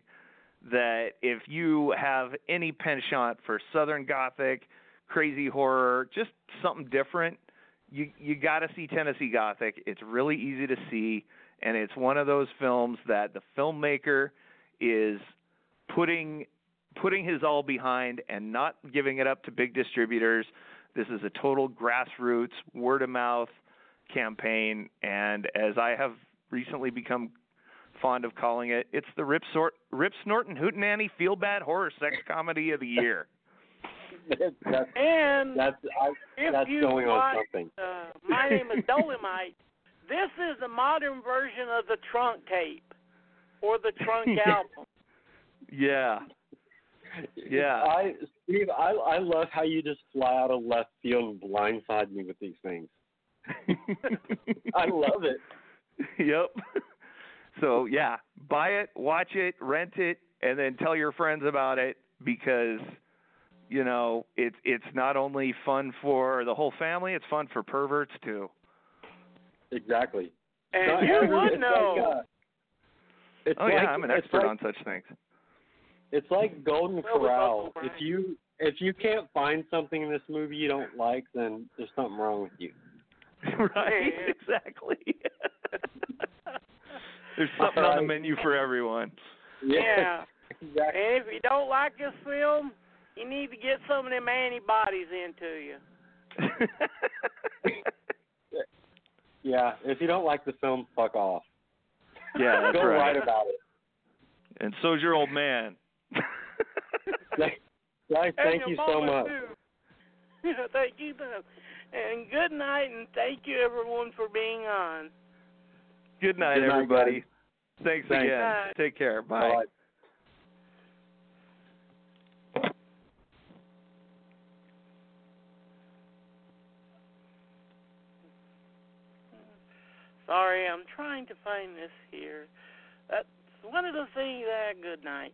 that if you have any penchant for Southern Gothic, crazy horror, just something different, you you got to see Tennessee Gothic. It's really easy to see, and it's one of those films that the filmmaker is putting putting his all behind and not giving it up to big distributors. This is a total grassroots, word of mouth campaign, and as I have recently become fond of calling it, it's the Rip, Sort- Rip Snorton Hootenanny Feel Bad Horror Sex Comedy of the Year. that's And that's I, if that's you going on something. Uh, my name is Dolomite. This is the modern version of the trunk tape or the trunk album. Yeah. Yeah. I Steve, I I love how you just fly out of left field and blindside me with these things. I love it. yep. So yeah, buy it, watch it, rent it, and then tell your friends about it because you know it's it's not only fun for the whole family, it's fun for perverts too. Exactly. And you would it's know. Like, uh, oh like, yeah, I'm an expert like, on such things. It's like Golden Well, Corral. If you if you can't find something in this movie you don't like, then there's something wrong with you. right, exactly. There's something on the menu for everyone. Yeah. exactly. And if you don't like this film, you need to get some of them antibodies into you. Yeah. If you don't like the film, fuck off. yeah, that's Go right. write about it. And so's your old man. Guys, thank you so much. too. thank you, too. And good night, and thank you, everyone, for being on. Good night, Good night, everybody. guys. Thanks, Thanks. again. Bye. Take care. Bye. Bye. Sorry, I'm trying to find this here. That's one of the things that good night.